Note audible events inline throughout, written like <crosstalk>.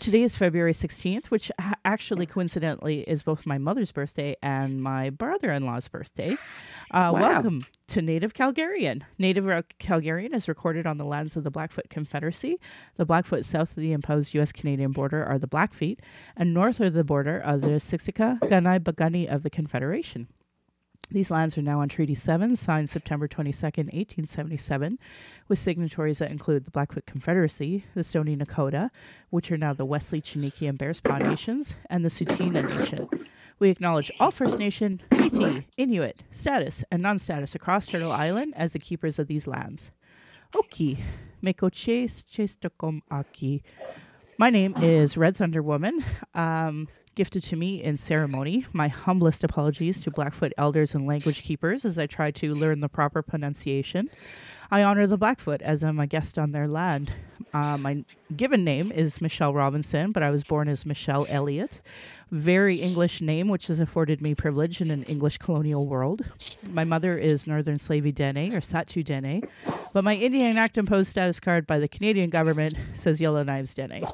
today is February 16th, which ha- actually coincidentally is both my mother's birthday and my brother in law's birthday. Uh, Wow. Welcome to Native Calgarian. Native Calgarian is recorded on the lands of the Blackfoot Confederacy. The Blackfoot south of the imposed U.S. Canadian border are the Blackfeet, and north of the border are the Siksika, Kainai, Piikani of the Confederation. These lands are now on Treaty 7, signed September 22nd, 1877, with signatories that include the Blackfoot Confederacy, the Stoney Nakoda, which are now the Wesley, Chiniki, and Bearspaw Nations, and the Tsuut'ina Nation. We acknowledge all First Nation, Métis, Inuit, status, and non status across Turtle Island as the keepers of these lands. Oki, Meko Chase, Chase Aki. My name is Red Thunder Woman, um, gifted to me in ceremony. My humblest apologies to Blackfoot elders and language keepers as I try to learn the proper pronunciation. I honor the Blackfoot as I'm a guest on their land. Uh, my given name is Michelle Robinson, but I was born as Michelle Elliott. Very English name, which has afforded me privilege in an English colonial world. My mother is Northern Slavey Dene or Sahtu Dene, but my Indian Act imposed status card by the Canadian government says Yellowknives Dene.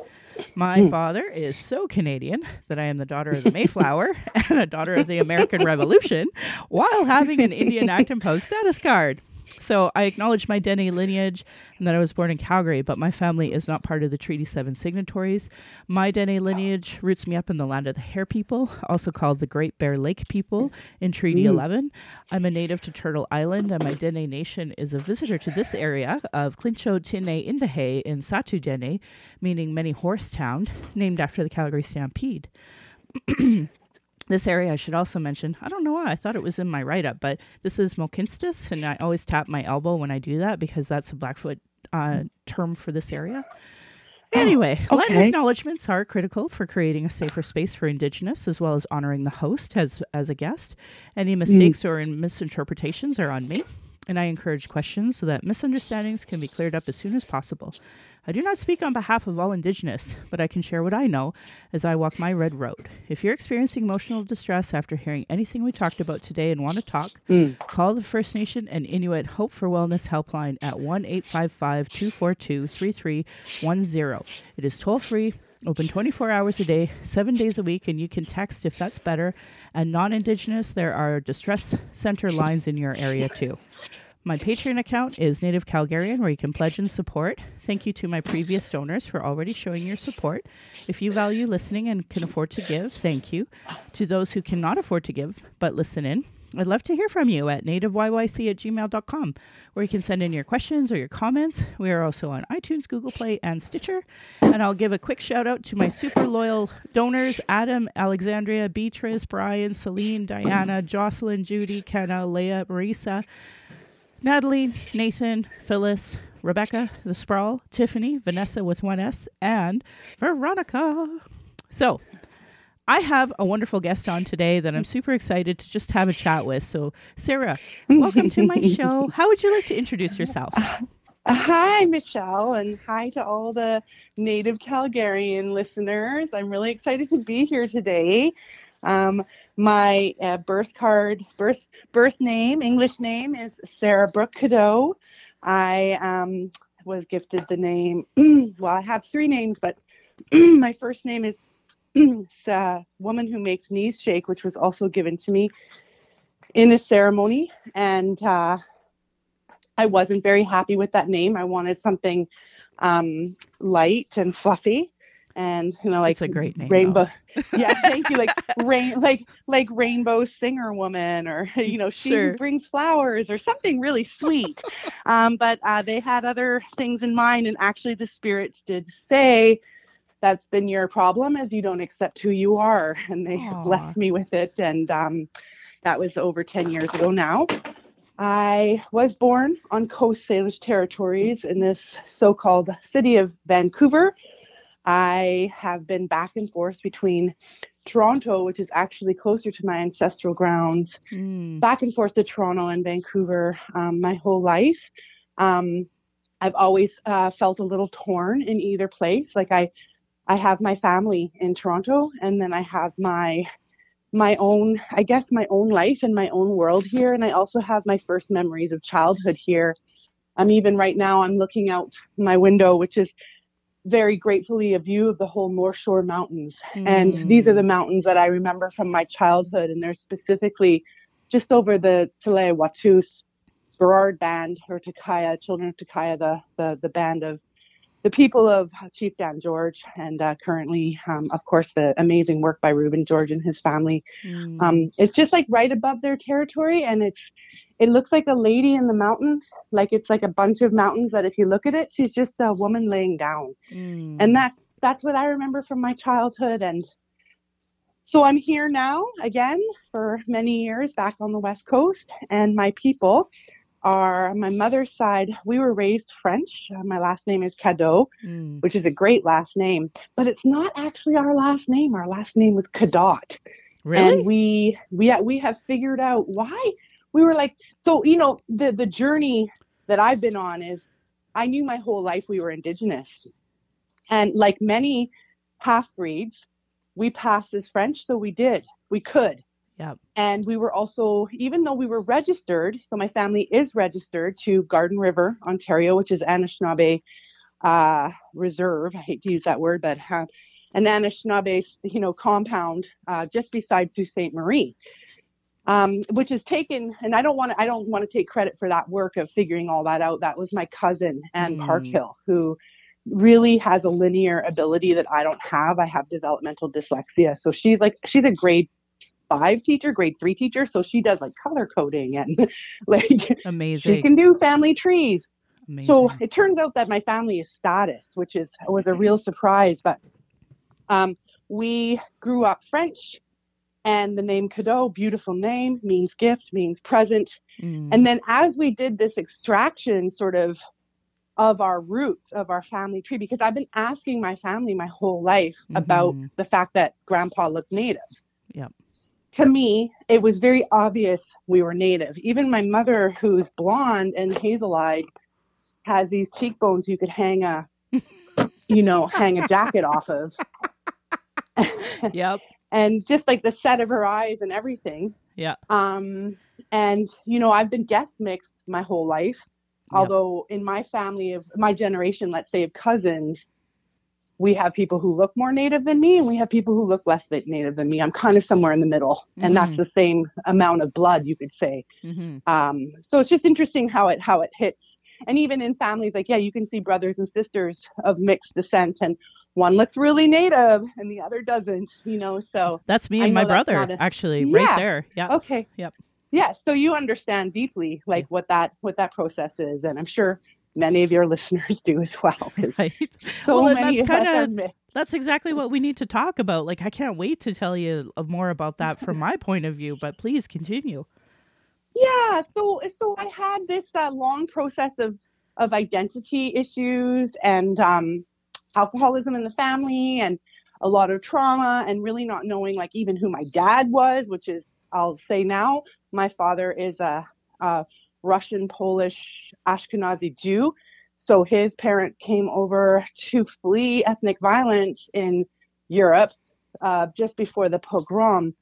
My hmm. father is so Canadian that I am the daughter of the Mayflower <laughs> and a daughter of the American Revolution while having an Indian Act imposed status card. So I acknowledge my Dene lineage and that I was born in Calgary, but my family is not part of the Treaty 7 signatories. My Dene lineage roots me up in the land of the Hare people, also called the Great Bear Lake people in Treaty 11. I'm a native to Turtle Island, and my Dene nation is a visitor to this area of Clincho Tine Indahe in Sahtu Dene, meaning many horse town, named after the Calgary Stampede. <clears throat> This area, I should also mention, I don't know why, I thought it was in my write up, but this is Mohkinstsis, and I always tap my elbow when I do that because that's a Blackfoot uh, term for this area. Anyway, land okay. acknowledgements are critical for creating a safer space for Indigenous as well as honoring the host as, as a guest. Any mistakes or in misinterpretations are on me, and I encourage questions so that misunderstandings can be cleared up as soon as possible. I do not speak on behalf of all Indigenous, but I can share what I know as I walk my red road. If you're experiencing emotional distress after hearing anything we talked about today and want to talk, mm. call the First Nation and Inuit Hope for Wellness helpline at 1 855 242 3310. It is toll free, open 24 hours a day, seven days a week, and you can text if that's better. And non Indigenous, there are distress center lines in your area too. My Patreon account is Native Calgarian, where you can pledge and support. Thank you to my previous donors for already showing your support. If you value listening and can afford to give, thank you. To those who cannot afford to give but listen in, I'd love to hear from you at nativeyyc at gmail.com, where you can send in your questions or your comments. We are also on iTunes, Google Play, and Stitcher. And I'll give a quick shout out to my super loyal donors Adam, Alexandria, Beatrice, Brian, Celine, Diana, Jocelyn, Judy, Kenna, Leah, Marisa, Natalie, Nathan, Phyllis, Rebecca, the Sprawl, Tiffany, Vanessa with one S, and Veronica. So, I have a wonderful guest on today that I'm super excited to just have a chat with. So, Sarah, welcome to my show. <laughs> How would you like to introduce yourself? Hi, Michelle, and hi to all the native Calgarian listeners. I'm really excited to be here today. Um, my uh, birth card, birth birth name, English name is Sarah Brooke Cadeau. I um, was gifted the name. <clears throat> well, I have three names, but <clears throat> my first name is <clears throat> a woman who makes knees shake, which was also given to me in a ceremony, and. Uh, I wasn't very happy with that name. I wanted something um, light and fluffy, and you know, like It's a great name, rainbow. <laughs> yeah, thank you. Like <laughs> rain, like like rainbow singer woman, or <laughs> you know, she Sure. brings flowers, or something really sweet. um, but uh, they had other things in mind, and actually, the spirits did say. That's been your problem, as you don't accept who you are, <laughs> and they have Aw. blessed me with it. And um, that was over ten years ago now. I was born on Coast Salish territories in this so called city of Vancouver. I have been back and forth between Toronto, which is actually closer to my ancestral grounds, Mm, back and forth to Toronto and Vancouver um, my whole life. Um, I've always uh, felt a little torn in either place. Like I, I have my family in Toronto, and then I have my my own, I guess, my own life and my own world here. And I also have my first memories of childhood here. I'm even right now, I'm looking out my window, which is very gratefully a view of the whole North Shore Mountains. Mm. And these are the mountains that I remember from my childhood. And they're specifically just over the Tsleil-Waututh Burrard Band or Takaya, Children of Takaya, the, the, the band of the people of Chief Dan George, and uh, currently, um, of course, the amazing work by Reuben George and his family. Mm. Um, it's just like right above their territory, and it's it looks like a lady in the mountains, like it's like a bunch of mountains that if you look at it, she's just a woman laying down, mm. and that's that's what I remember from my childhood, and so I'm here now again for many years back on the West Coast, and my people are my mother's side, we were raised French. Uh, my last name is Cadeau, mm. which is a great last name, but it's not actually our last name. Our last name was Cadot. Really? And we we we have figured out why we were like so you know the the journey that I've been on is I knew my whole life we were indigenous. And like many half breeds, we passed as French, so we did. We could. Yeah. And we were also, even though we were registered, so my family is registered to Garden River, Ontario, which is Anishinaabe uh, Reserve. I hate to use that word, but uh, an Anishinaabe, you know, compound uh, just beside Sault Ste. Marie. Um, which is taken, and I don't want to. I don't want to take credit for that work of figuring all that out. That was my cousin Anne mm. Parkhill, who really has a linear ability that I don't have. I have developmental dyslexia, so she's like she's a grade five teacher, grade three teacher. So she does like color coding and <laughs> like amazing. She can do family trees. Amazing. So it turns out that my family is status, which is was a real surprise. But um, we grew up French, and the name Cadeau, beautiful name, means gift, means present. Mm. And then as we did this extraction, sort of of our roots of our family tree because I've been asking my family my whole life mm-hmm. about the fact that grandpa looked native. Yep to me, it was very obvious we were native. Even my mother, who's blonde and hazel-eyed, has these cheekbones you could hang a, <laughs> you know, hang a jacket off of. <laughs> yep. and just like the set of her eyes and everything. Yeah. Um, and you know, I've been guest mixed my whole life. Although in my family of my generation, let's say of cousins, we have people who look more native than me and we have people who look less native than me i'm kind of somewhere in the middle mm-hmm. and that's mm-hmm. the same amount of blood you could say mm-hmm. um, so it's just interesting how it how it hits and even in families like yeah you can see brothers and sisters of mixed descent and one looks really native and the other doesn't you know so that's me and my brother a, actually yeah, right there yeah okay yep yeah so you understand deeply like yeah. what that what that process is and i'm sure many of your listeners <laughs> do as well. <laughs> Right. So well, many that's kind of that's exactly what we need to talk about. Like, I can't wait to tell you more about that from my point of view. But please continue. Yeah. So, so I had this uh, long process of of identity issues and um, alcoholism in the family and a lot of trauma and really not knowing like even who my dad was, which is I'll say now my father is a, a Russian, Polish, Ashkenazi Jew. So his parent came over to flee ethnic violence in Europe uh, just before the pogrom,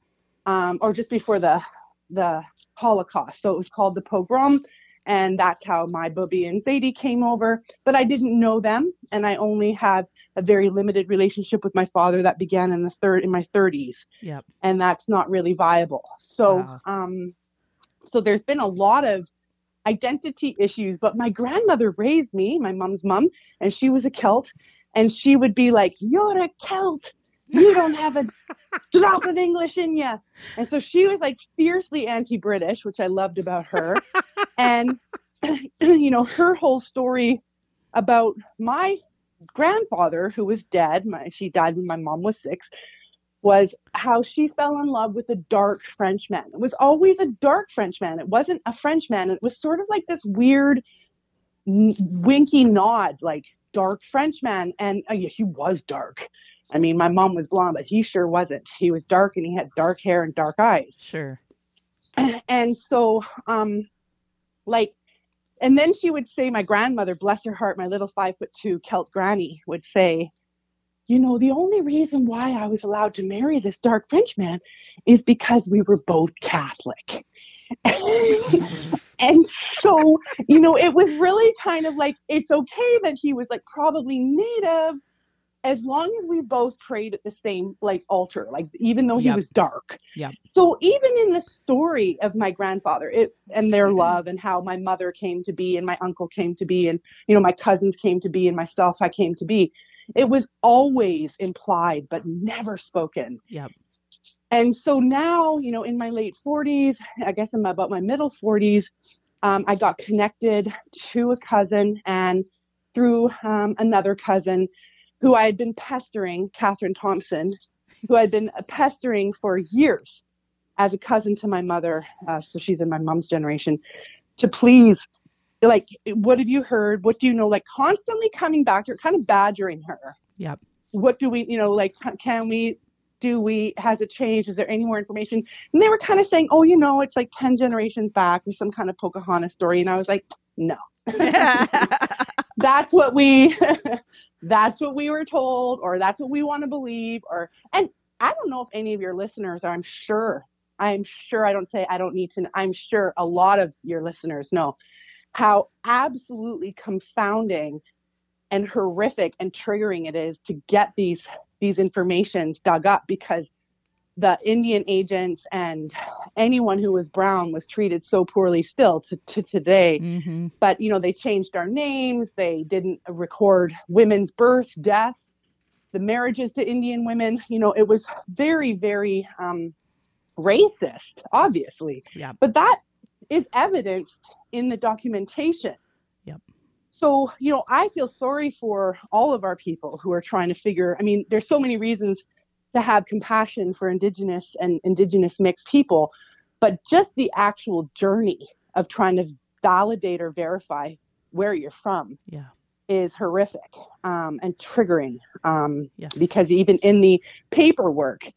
um, or just before the the Holocaust. So it was called the pogrom, and that's how my Bubby and Zadie came over. But I didn't know them, and I only had a very limited relationship with my father that began in the third in my 30s. Yep. And that's not really viable. So, wow. um, so there's been a lot of identity issues. But my grandmother raised me, my mom's mom, and she was a Celt. And she would be like, You're a Celt. You don't have a <laughs> drop of English in you. And so she was like fiercely anti British, which I loved about her. and, <clears throat> you know, her whole story about my grandfather, who was dead, my, she died when my mom was six, was how she fell in love with a dark Frenchman. It was always a dark Frenchman. It wasn't a Frenchman. It was sort of like this weird winky nod, like dark Frenchman. And uh, yeah, he was dark. I mean, my mom was blonde, but he sure wasn't. He was dark and he had dark hair and dark eyes. Sure. <clears throat> And so, um, like, and then she would say, my grandmother, bless her heart, my little five foot two Celt granny would say, you know, the only reason why I was allowed to marry this dark Frenchman is because we were both Catholic. <laughs> and so, you know, it was really kind of like, it's okay that he was like probably native, as long as we both prayed at the same like altar, like even though he Yep. was dark. Yeah. So even in the story of my grandfather, it and their mm-hmm. love and how my mother came to be and my uncle came to be and you know my cousins came to be and myself I came to be, it was always implied but never spoken. Yep. And so now, you know, in my late 40s, I guess I'm about my middle 40s, um, I got connected to a cousin and through um, another cousin who I had been pestering, Catherine Thompson, who I'd been pestering for years as a cousin to my mother. Uh, so she's in my mom's generation, to please, like, what have you heard? What do you know? Like, constantly coming back to her, kind of badgering her. Yep. What do we, you know, like, can we, do we, has it changed? Is there any more information? And they were kind of saying, oh, you know, it's like 10 generations back or some kind of Pocahontas story. And I was like, no, <laughs> <laughs> that's what we, <laughs> that's what we were told, or that's what we want to believe. Or, and I don't know if any of your listeners are, I'm sure, I'm sure, I don't say I don't need to, I'm sure a lot of your listeners know how absolutely confounding and horrific and triggering it is to get these these informations dug up because the Indian agents and anyone who was brown was treated so poorly still to, to today. hmm But you know, they changed our names, they didn't record women's birth, death, the marriages to Indian women. You know, it was very, very um, racist, obviously. Yeah. But that is evidenced in the documentation. Yep. So, you know, I feel sorry for all of our people who are trying to figure. I mean, there's so many reasons to have compassion for Indigenous and Indigenous mixed people, but just the actual journey of trying to validate or verify where you're from Yeah. is horrific um, and triggering um, Yes. because even in the paperwork,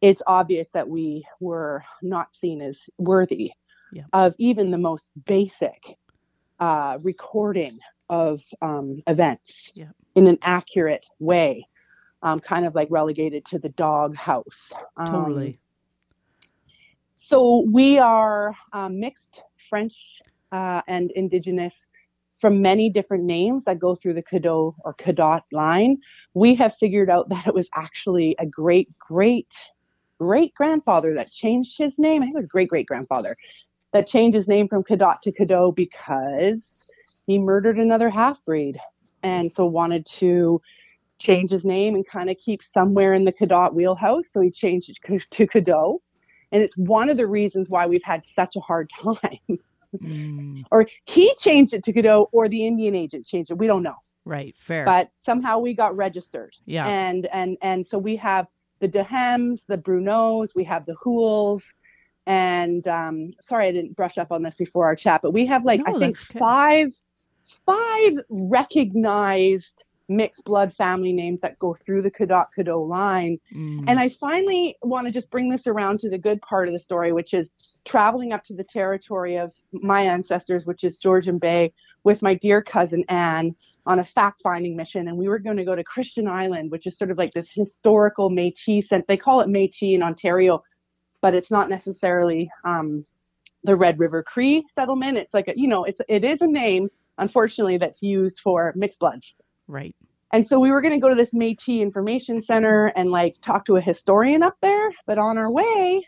it's obvious that we were not seen as worthy Yeah. of even the most basic uh, recording of um, events Yeah. in an accurate way, um, kind of like relegated to the dog house. Um, totally. so we are um, mixed French uh, and Indigenous from many different names that go through the Cadeau or Cadot line. We have figured out that it was actually a great, great, great grandfather that changed his name. I think it was great great grandfather that changed his name from Cadot to Cadeau because he murdered another half breed and so wanted to change his name and kind of keep somewhere in the Cadot wheelhouse. So he changed it to Cadeau. And it's one of the reasons why we've had such a hard <laughs> time. Mm, or he changed it to Godot, or the Indian agent changed it. We don't know, right. Fair. but somehow we got registered. yeah. And and and so we have the Dehems, the Brunos, we have the Hools, and um, sorry I didn't brush up on this before our chat, but we have like No, I think five five recognized mixed blood family names that go through the Cadot Cadeau line. Mm, And I finally want to just bring this around to the good part of the story, which is traveling up to the territory of my ancestors, which is Georgian Bay, with my dear cousin Anne on a fact finding mission. And we were going to go to Christian Island, which is sort of like this historical Metis, cent- they call it Metis in Ontario, but it's not necessarily um, the Red River Cree settlement. It's like, a, you know, it's, it is a name, unfortunately, that's used for mixed bloods. right. And so we were going to go to this Métis Information Center and like talk to a historian up there. But on our way,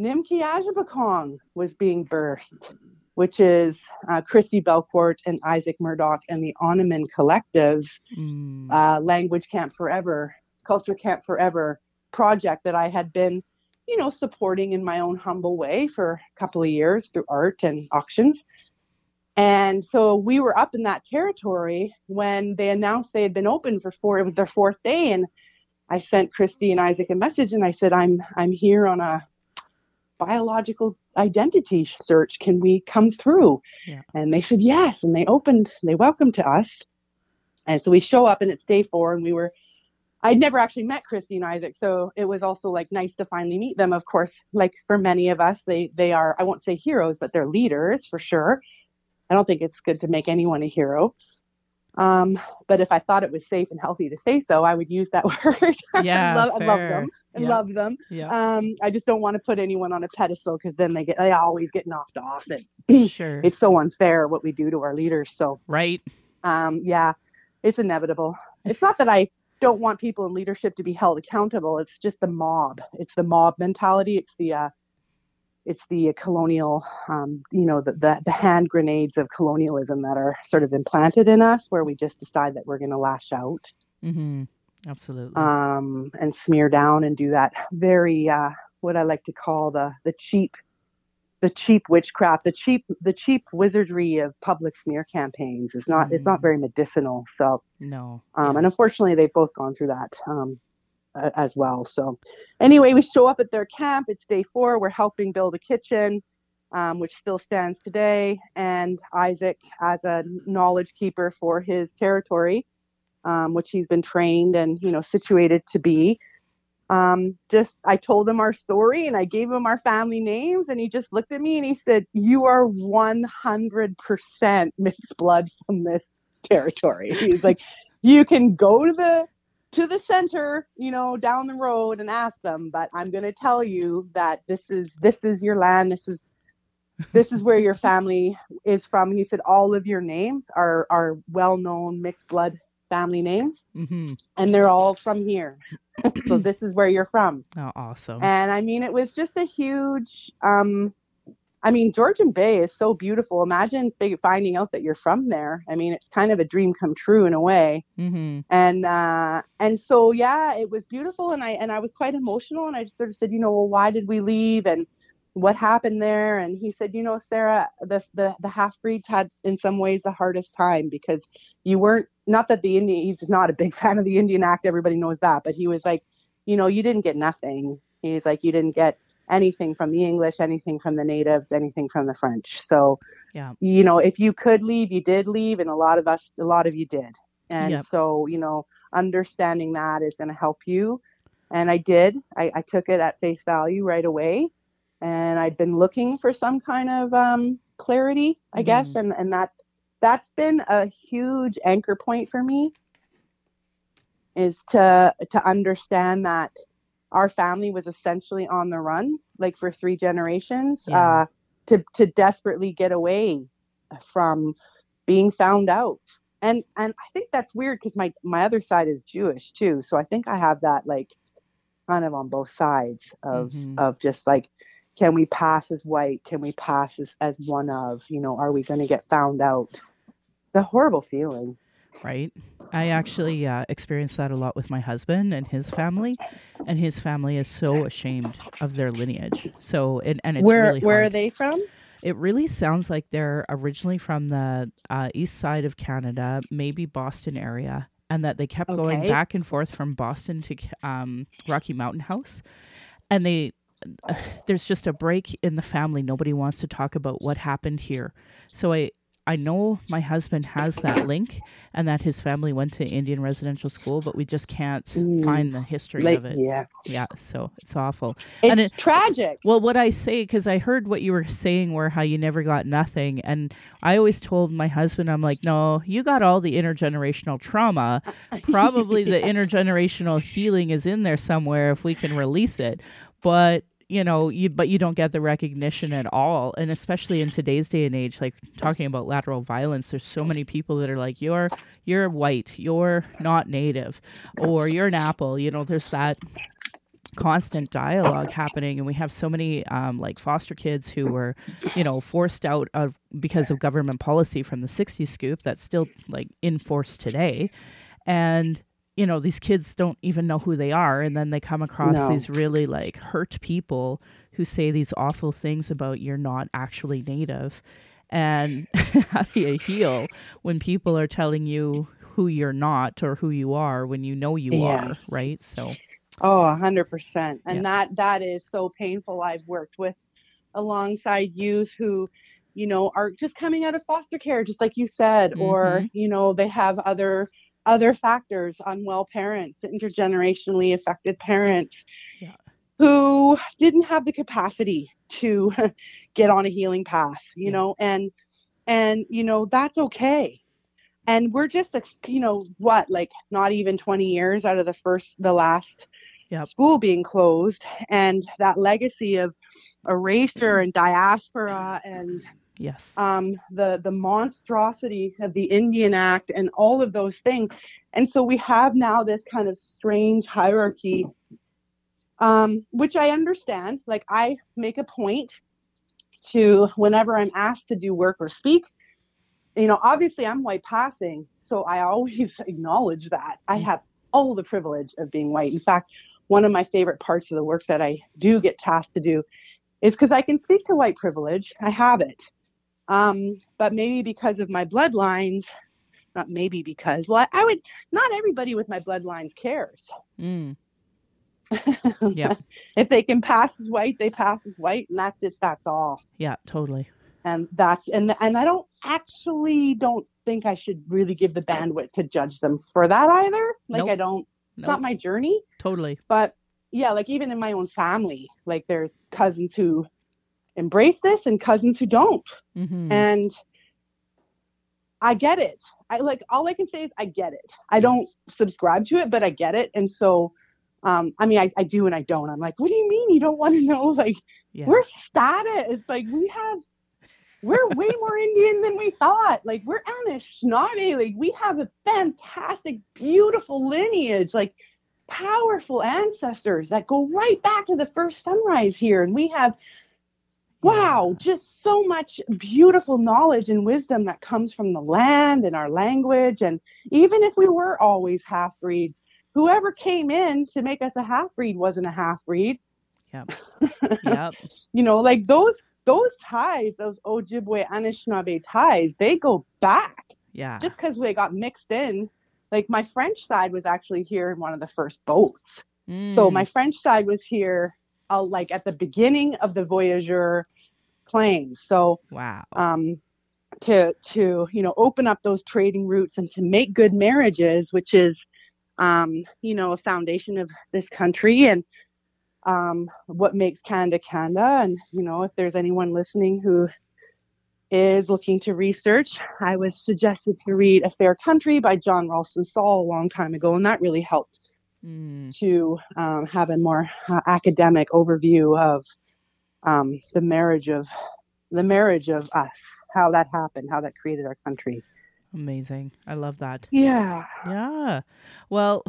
Nimkii Aazhibikong was being birthed, which is uh, Christi Belcourt and Isaac Murdoch and the Onaman Collective Mm, uh, Language Camp Forever, Culture Camp Forever project that I had been, you know, supporting in my own humble way for a couple of years through art and auctions. And so we were up in that territory when they announced they had been open for four, it was their fourth day. And I sent Christi and Isaac a message and I said, I'm, I'm here on a biological identity search. Can we come through? Yeah. And they said, yes. And they opened, they welcomed to us. And so we show up and it's day four and we were, I'd never actually met Christi and Isaac. So it was also like nice to finally meet them. Of course, like for many of us, they, they are, I won't say heroes, but they're leaders for sure. I don't think it's good to make anyone a hero. Um, but if I thought it was safe and healthy to say so, I would use that <laughs> word. Yeah, I, love, I love them. I Yeah. love them. yeah. Um, I just don't want to put anyone on a pedestal because then they get they always get knocked off, and sure. <clears throat> it's so unfair what we do to our leaders. So right. um, yeah, it's inevitable. It's <sighs> not that I don't want people in leadership to be held accountable. It's just the mob. It's the mob mentality. It's the uh, it's the colonial, um, you know, the, the, the hand grenades of colonialism that are sort of implanted in us, where we just decide that we're going to lash out. Mm-hmm. Absolutely. Um, and smear down and do that very, uh, what I like to call the the cheap, the cheap witchcraft, the cheap the cheap wizardry of public smear campaigns is not mm. it's not mm. very medicinal. So no. Um, and unfortunately, they've both gone through that. Um, as well. So, anyway, we show up at their camp. It's day four. We're helping build a kitchen, um, which still stands today. And Isaac, as a knowledge keeper for his territory, um, which he's been trained and you know situated to be, um, just I told him our story and I gave him our family names, and he just looked at me and he said, "You are 100% mixed blood from this territory." <laughs> He's like, "You can go to the to the center, you know, down the road and ask them. But I'm going to tell you that this is this is your land. This is this is where your family is from. He said all of your names are are well known mixed blood family names, mm-hmm. and they're all from here. <clears throat> so this is where you're from. Oh, awesome! And I mean, it was just a huge um, I mean, Georgian Bay is so beautiful. Imagine finding out that you're from there. I mean, it's kind of a dream come true in a way. Mm-hmm. And uh, and so yeah, it was beautiful, and I and I was quite emotional, and I just sort of said, you know, well, why did we leave, and what happened there? And he said, you know, Sarah, the the the half breeds had in some ways the hardest time because you weren't not that the Indian he's not a big <laughs> fan of the Indian Act, everybody knows that, but he was like, you know, you didn't get nothing. He's like, you didn't get anything from the English, anything from the natives, anything from the French. So, yeah, you know, if you could leave, you did leave, and a lot of us, a lot of you did. And yep. so, you know, understanding that is going to help you. And I did. I, I, took it at face value right away, and I'd been looking for some kind of um, clarity, I mm-hmm. guess, and and that's that's been a huge anchor point for me. Is to to understand that our family was essentially on the run, like for three generations, yeah. uh, to to desperately get away from being found out. And and I think that's weird because my my other side is Jewish too, so I think I have that like kind of on both sides of mm-hmm. of just like can we pass as white can we pass as, as one of you know are we going to get found out the horrible feeling right? I actually uh, experienced that a lot with my husband and his family, and his family is so ashamed of their lineage. So, and, and it's where really where are they from? It really sounds like they're originally from the uh, east side of Canada, maybe Boston area, and that they kept okay. going back and forth from Boston to um, Rocky Mountain House, and they <sighs> there's just a break in the family. Nobody wants to talk about what happened here. So I I know my husband has that link and that his family went to Indian residential school, but we just can't mm. find the history like, of it. Yeah. Yeah. So it's awful. It's and it, tragic. Well, what I say, because I heard what you were saying where how you never got nothing. And I always told my husband, I'm like, no, you got all the intergenerational trauma. Probably <laughs> yeah. the intergenerational healing is in there somewhere if we can release it. But you know you but you don't get the recognition at all. And especially in today's day and age like talking about lateral violence there's so many people that are like you're you're white you're not native or you're an apple. You know there's that constant dialogue happening and we have so many um, like foster kids who were you know forced out of because of government policy from the 60s scoop that's still like in force today. And you know these kids don't even know who they are and then they come across no. these really like hurt people who say these awful things about you're not actually native and <laughs> how do you heal when people are telling you who you're not or who you are when you know you yeah. are right so oh 100% and yeah. that that is so painful i've worked with alongside youth who you know are just coming out of foster care just like you said mm-hmm. or you know they have other other factors, unwell parents, intergenerationally affected parents yeah. who didn't have the capacity to <laughs> get on a healing path, you yeah. know, and and you know that's okay. And we're just you know what like not even 20 years out of the first the last yep. school being closed and that legacy of erasure and diaspora and Yes. um, the the monstrosity of the Indian Act and all of those things. And so we have now this kind of strange hierarchy, um, which I understand. Like I make a point to whenever I'm asked to do work or speak, you know, obviously I'm white passing, so I always <laughs> acknowledge that I Mm. have all the privilege of being white. In fact, one of my favorite parts of the work that I do get tasked to do is because I can speak to white privilege. I have it. Um, but maybe because of my bloodlines, not maybe because, well, I would, not everybody with my bloodlines cares. Mm. <laughs> Yeah. if they can pass as white, they pass as white, and that's it, that's all. Yeah, totally. And that's, and, and I don't actually don't think I should really give the bandwidth to judge them for that either. Like, Nope. I don't, it's not my journey Totally. but yeah like even in my own family like there's cousins who embrace this and cousins who don't. Hmm and i get it. I like all i can say is i get it. I don't subscribe to it but i get it. And so um i mean i, I do and i don't. I'm like what do you mean you don't want to know? <laughs> Like Yeah. we're status. Like we have we're way <laughs> more indian than we thought. Like we're anishinaabe. Like we have a fantastic beautiful lineage like powerful ancestors that go right back to the first sunrise here. And we have wow just so much beautiful knowledge and wisdom that comes from the land and our language and even if we were always half breeds whoever came in to make us a half breed wasn't a half breed yep. Yep. <laughs> you know, like those those ties, those Ojibwe Anishinaabe ties, they go back. Yeah. Just because we got mixed in, like my French side was actually here in one of the first boats. So Mm. my French side was here, uh, like at the beginning of the voyageur claims. So wow. um, to to you know open up those trading routes and to make good marriages, which is um, you know a foundation of this country and um, what makes Canada Canada. And you know if there's anyone listening who is looking to research, I was suggested to read A Fair Country by John Ralston Saul a long time ago, and that really helped Mm. to um, have a more uh, academic overview of um, the marriage of the marriage of us, how that happened, how that created our country. Amazing. I love that. Yeah. Yeah. Well,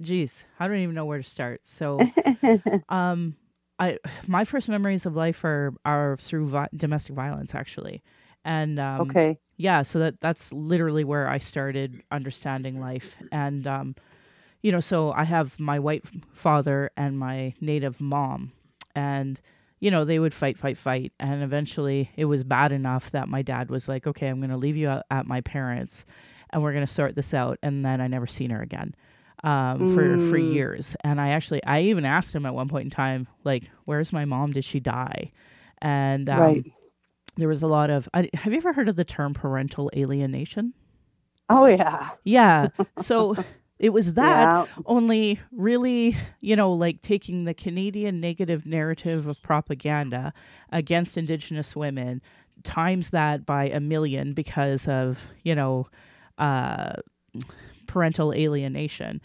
geez, I don't even know where to start. So, <laughs> um, I my first memories of life are are through vi- domestic violence, actually, and um, okay. yeah so that that's literally where i started understanding life and um you know so i have my white father and my native mom. And you know they would fight fight fight. And eventually it was bad enough that my dad was like okay i'm going to leave you at, my parents and we're going to sort this out. And then i never seen her again um, for for Mm. years. And i actually i even asked him at one point in time like where's my mom? Did she die? And um, right. there was a lot of I, have you ever heard of the term parental alienation? Oh yeah. yeah. <laughs> So it was that Yeah. only really you know like taking the canadian negative narrative of propaganda against indigenous women times that by a million because of you know uh parental alienation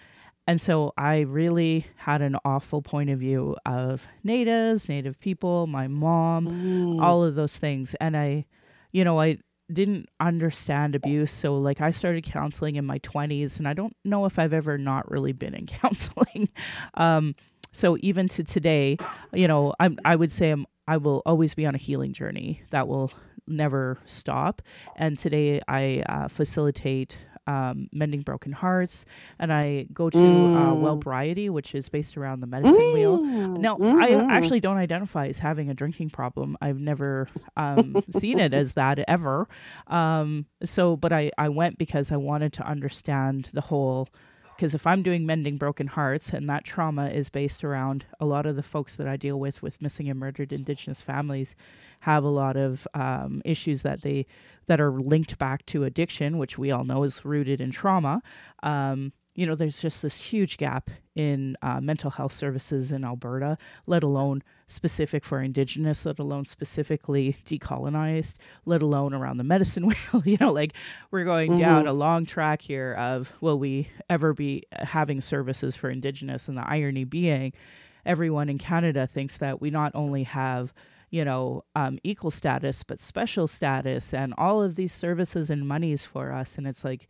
and so i really had an awful point of view of natives native people my mom Mm. all of those things and i you know i didn't understand abuse so like i started counseling in my 20s and i don't know if i've ever not really been in <laughs> counseling. Um so even to today you know i'm i would say i'm i will always be on a healing journey that will never stop. And today i uh, facilitate um, mending broken hearts and i go to uh, Mm. wellbriety which is based around the medicine wheel mm-hmm. I actually don't identify as having a drinking problem. I've never um, seen it as that ever. Um, so, but I, I went because I wanted to understand the whole. Because if I'm doing mending broken hearts, and that trauma is based around a lot of the folks that I deal with with missing and murdered Indigenous families, have a lot of um, issues that they that are linked back to addiction, which we all know is rooted in trauma. Um, you know, there's just this huge gap in uh, mental health services in Alberta, let alone specific for Indigenous, let alone specifically decolonized, let alone around the medicine <laughs> wheel. you know, like we're going down a long track here of will we ever be having services for Indigenous? And the irony being, everyone in Canada thinks that we not only have you know, um, equal status, but special status, and all of these services and monies for us. And it's like,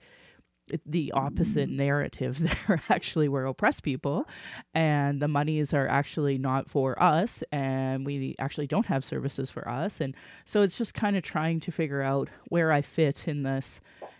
the opposite narrative <laughs> there actually we're oppressed people and the monies are actually not for us and we actually don't have services for us. And so it's just kind of trying to figure out where i fit in this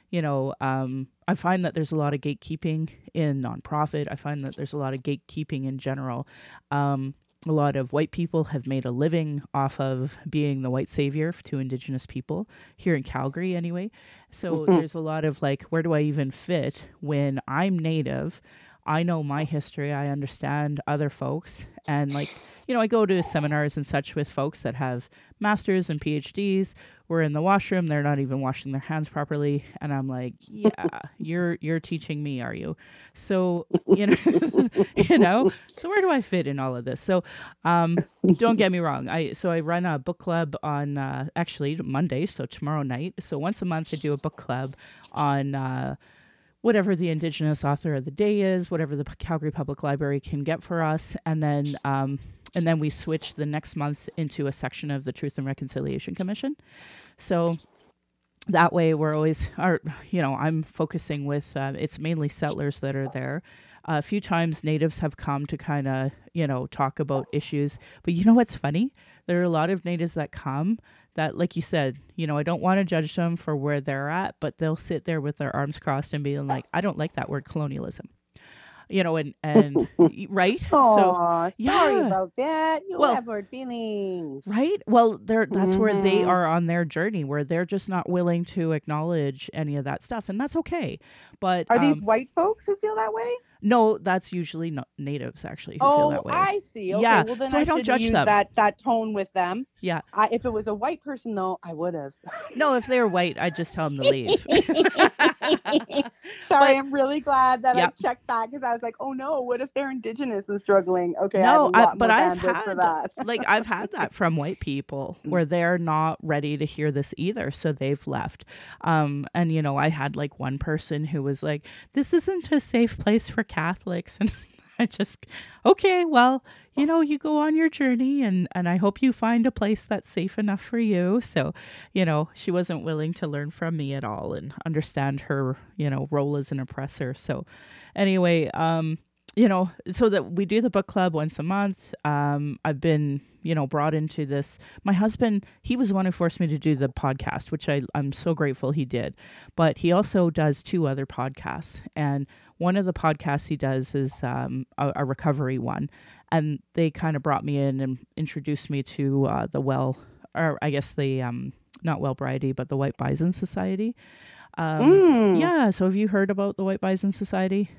you know um, i find that there's a lot of gatekeeping in nonprofit. I find that there's a lot of gatekeeping in general. Um, a lot of white people have made a living off of being the white savior to indigenous people here in Calgary anyway. So mm-hmm. there's a lot of like where do I even fit when I'm native? I know my history, I understand other folks and like you know, I go to seminars and such with folks that have masters and PhDs. We're in the washroom, they're not even washing their hands properly, and I'm like, yeah, you're you're teaching me, are you? So, you know, <laughs> you know, so where do I fit in all of this? So, um, don't get me wrong. I so I run a book club on uh, actually Monday, so tomorrow night. So once a month I do a book club on uh, whatever the Indigenous author of the day is, whatever the Calgary Public Library can get for us, and then um, and then we switch the next month into a section of the Truth and Reconciliation Commission. So that way, we're always, our, you know, I'm focusing with. Uh, it's mainly settlers that are there. A few times, natives have come to kind of, you know, talk about issues. But you know what's funny? There are a lot of natives that come that, like you said, you know, I don't want to judge them for where they're at, but they'll sit there with their arms crossed and be like, I don't like that word colonialism you know, and and <laughs> right. Aww, so yeah, sorry about that. You well, have hurt feelings, right? Well, they're that's mm-hmm. where they mm-hmm. are on their journey, where they're just not willing to acknowledge any of that stuff, and that's okay. But are um, these white folks who feel that way? No, that's usually not natives actually who oh, feel that way. I see. Okay, yeah. well then so I, I don't judge them. That that tone with them. Yeah. I, if it was a white person though, I would have. no, if they were white, I'd just tell them to leave. <laughs> Sorry, but, I'm really glad that. I checked that because I was like, oh no, what if they're indigenous and struggling? Okay, no, I, but I've had like I've had that from white people <laughs> where they're not ready to hear this either, so they've left. Um, and you know, I had like one person who was like, "This isn't a safe place for Catholics," <laughs> and I just, okay, well, you know, you go on your journey and, and I hope you find a place that's safe enough for you. So, you know, she wasn't willing to learn from me at all and understand her, you know, role as an oppressor. So, anyway, um, you know, so that we do the book club once a month. Um, I've been, you know, brought into this. My husband, he was the one who forced me to do the podcast, which I, I'm so grateful he did. But he also does two other podcasts. And one of the podcasts he does is um, a, a, recovery one, and they kind of brought me in and introduced me to uh, the well, or I guess the um, not Wellbriety, but the White Bison Society. Um, mm. Yeah. So have you heard about the White Bison Society?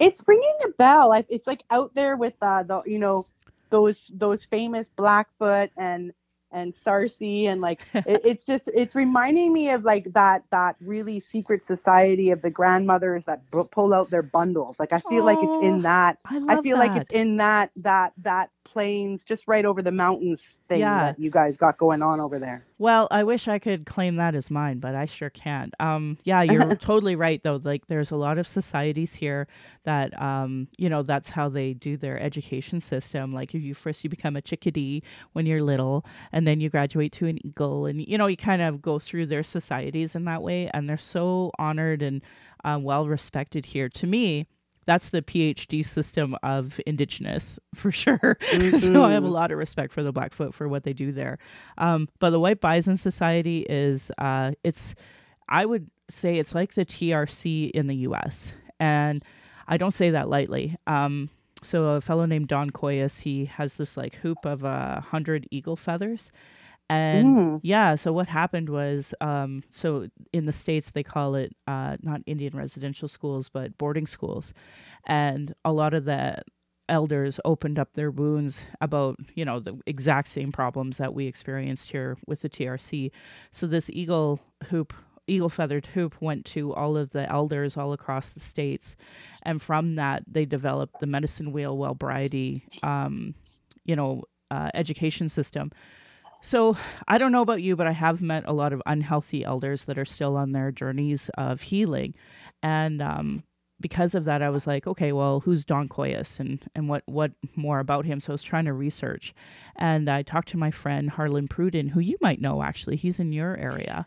It's ringing a bell. It's like out there with uh, the you know those those famous Blackfoot and and Sarcee and like <laughs> it, it's just it's reminding me of like that that really secret society of the grandmothers that b- pull out their bundles. Like I feel oh, like it's in that. I, I feel that. like it's in that that that plains just right over the mountains thing yeah. that you guys got going on over there. Well, I wish I could claim that as mine, but I sure can't. Um, yeah, you're <laughs> totally right though. Like there's a lot of societies here that um, you know, that's how they do their education system. Like if you first you become a chickadee when you're little and then you graduate to an eagle and you know, you kind of go through their societies in that way and they're so honored and uh, well respected here. To me, that's the PhD system of Indigenous <laughs> for sure. Mm-hmm. <laughs> so I have a mm-hmm. lot of respect for the Blackfoot for what they do there. Um, but the White Bison Society is uh, it's I would say it's like the TRC in the U.S. and I don't say that lightly. Um, so a fellow named Don Coyhis, he has this like hoop of a uh, hundred eagle feathers, and mm. yeah, so what happened was, um, so in the states they call it uh, not Indian residential schools, but boarding schools, and a lot of the elders opened up their wounds about you know the exact same problems that we experienced here with the TRC. So this eagle hoop eagle feathered hoop went to all of the elders all across the states and from that they developed the medicine wheel Wellbriety um, you know uh, education system so I don't know about you, but I have met a lot of unhealthy elders that are still on their journeys of healing. And, um, because of that, I was like, okay, well, who's Don Coyhis and, and what, what more about him? So I was trying to research. And I talked to my friend Harlan Pruden, who you might know actually. He's in your area.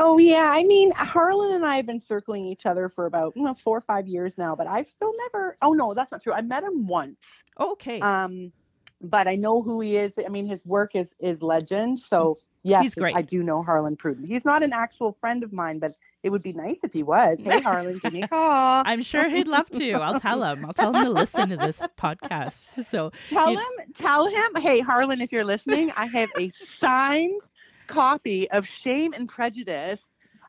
Oh yeah, I mean Harlan and I have been circling each other for about you know, four or five years now, but I've still never. Oh no, that's not true. I met him once. okay. Um, but I know who he is. I mean, his work is is legend. So yes, He's great. I do know Harlan Pruden. He's not an actual friend of mine, but it would be nice if he was. Hey <laughs> Harlan, give me a call. I'm sure he'd love to. I'll tell him. I'll tell him to listen to this podcast. So Tell you- him, tell him, hey Harlan, if you're listening, I have a signed copy of Shame and Prejudice,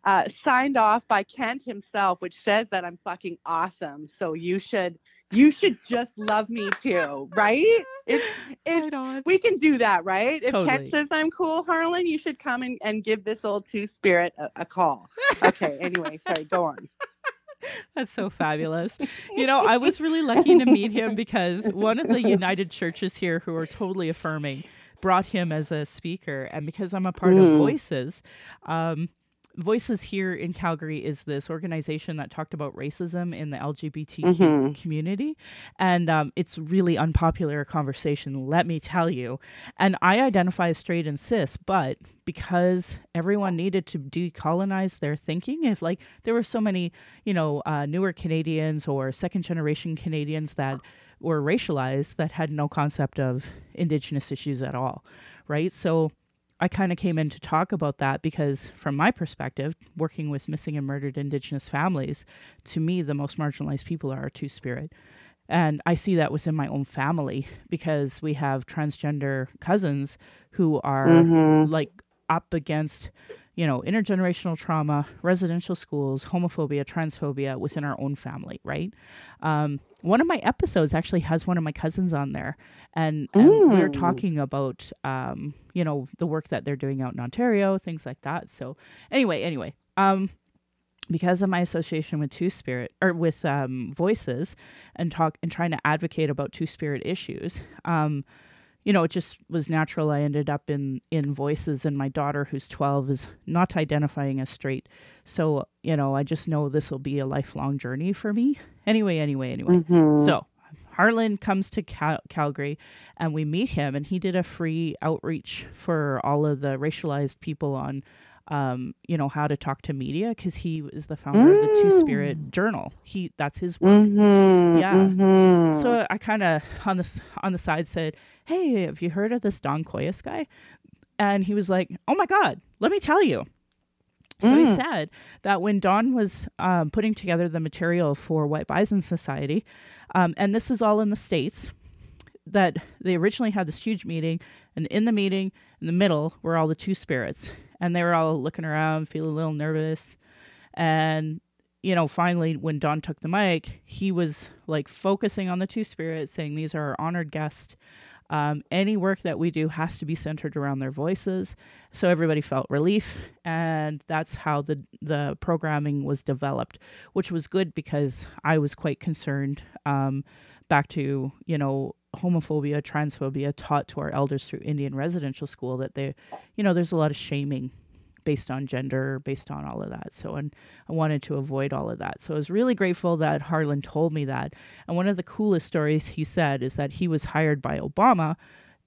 uh, signed off by Kent himself, which says that I'm fucking awesome. So you should, you should just love me too, right? It's, it's right we can do that, right? If Totally. Kent says I'm cool, Harlan, you should come and, and give this old two spirit a, a call. Okay, anyway, sorry, go on. <laughs> That's so fabulous. You know, I was really lucky to meet him because one of the United churches here who are totally affirming brought him as a speaker. And because I'm a part of Mm. Voices, um, Voices here in Calgary is this organization that talked about racism in the LGBTQ Mhm. community. And um, it's really unpopular conversation, let me tell you. And I identify as straight and cis, but because everyone needed to decolonize their thinking, if like there were so many, you know, uh, newer Canadians or second generation Canadians that were racialized that had no concept of Indigenous issues at all, right? So I kind of came in to talk about that because, from my perspective, working with missing and murdered Indigenous families, to me, the most marginalized people are our Two Spirit. And I see that within my own family because we have transgender cousins who are Mhm. like up against, you know, intergenerational trauma, residential schools, homophobia, transphobia within our own family, right? Um, one of my episodes actually has one of my cousins on there, and, and we we're Mm. talking about, um, you know, the work that they're doing out in Ontario, things like that. So, anyway, anyway, um, because of my association with Two Spirit or with um, Voices and talk and trying to advocate about Two Spirit issues, um, you know, it just was natural. I ended up in in Voices, and my daughter, who's twelve, is not identifying as straight. So, you know, I just know this will be a lifelong journey for me. Anyway, anyway, anyway. Mhm. So Harlan comes to Cal- Calgary and we meet him, and he did a free outreach for all of the racialized people on, um, you know, how to talk to media because he is the founder of the Two Spirit Journal. He that's his work. Mhm, Yeah. mhm. So I kind of on the on the side said, "Hey, have you heard of this Don Coyhis guy?" And he was like, "Oh my God, let me tell you." So he Mm. said that when Don was um, putting together the material for White Bison Society, um, and this is all in the states, that they originally had this huge meeting, and in the meeting, in the middle, were all the two spirits, and they were all looking around, feeling a little nervous, and you know, finally, when Don took the mic, he was like focusing on the two spirits, saying, These are our honored guests. Um, any work that we do has to be centered around their voices. So everybody felt relief. And that's how the, the programming was developed, which was good because I was quite concerned um, back to, you know, homophobia, transphobia taught to our elders through Indian residential school that they, you know, there's a lot of shaming based on gender, based on all of that. So, and I wanted to avoid all of that. So I was really grateful that Harlan told me that. And one of the coolest stories he said is that he was hired by Obama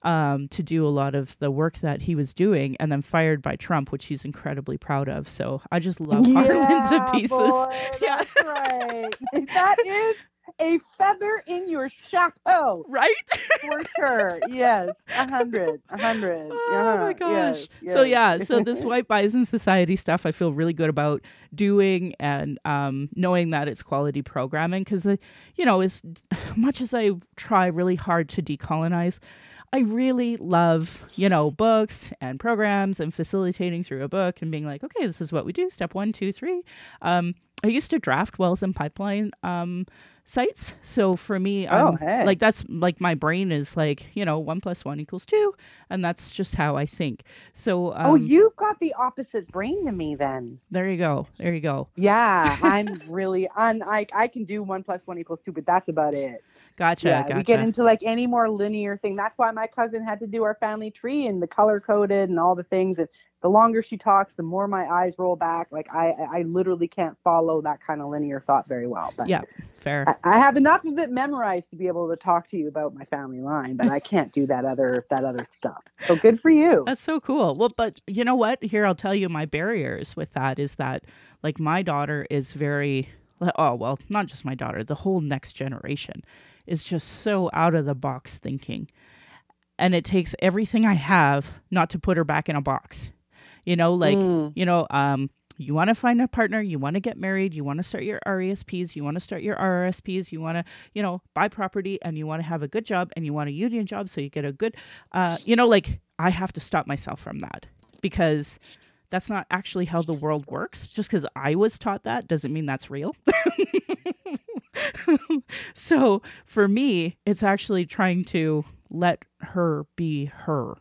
um, to do a lot of the work that he was doing and then fired by Trump, which he's incredibly proud of. So I just love Harlan to pieces. boy, <laughs> Yeah. that's right. That is a feather in your chapeau Right? for sure. Yes, a hundred, a hundred. <laughs> Oh Yeah, my gosh. yes, So yeah, so this <laughs> White Bison Society stuff I feel really good about doing and um, knowing that it's quality programming because, you know, as <sighs> much as I try really hard to decolonize, I really love, you know, books and programs and facilitating through a book and being like, okay, this is what we do. Step one, two, three. Um, I used to draft wells and pipeline um, sites. So for me, Oh, um, hey. like that's like my brain is like, you know, one plus one equals two. And that's just how I think. So um, oh, you've got the opposite brain to me then. there you go. There you go. Yeah, I'm <laughs> really on. I I can do one plus one equals two, but that's about it. Gotcha. yeah, gotcha. we get into like any more linear thing. That's why my cousin had to do our family tree and the color coded and all the things. And the longer she talks, the more my eyes roll back. Like I, I literally can't follow that kind of linear thought very well. But yeah, fair. I, I have enough of it memorized to be able to talk to you about my family line, but I can't do that other that other stuff. So good for you. That's so cool. Well, but you know what? Here, I'll tell you my barriers with that is that, like, my daughter is very, oh, well, not just my daughter, the whole next generation is just so out of the box thinking. And it takes everything I have not to put her back in a box. You know, like, Mm. you know, um, you want to find a partner, you want to get married, you want to start your RESPs, you want to start your RRSPs, you want to, you know, buy property and you want to have a good job and you want a union job so you get a good, uh, you know, like I have to stop myself from that because that's not actually how the world works. Just because I was taught that doesn't mean that's real. <laughs> so for me, it's actually trying to let her be her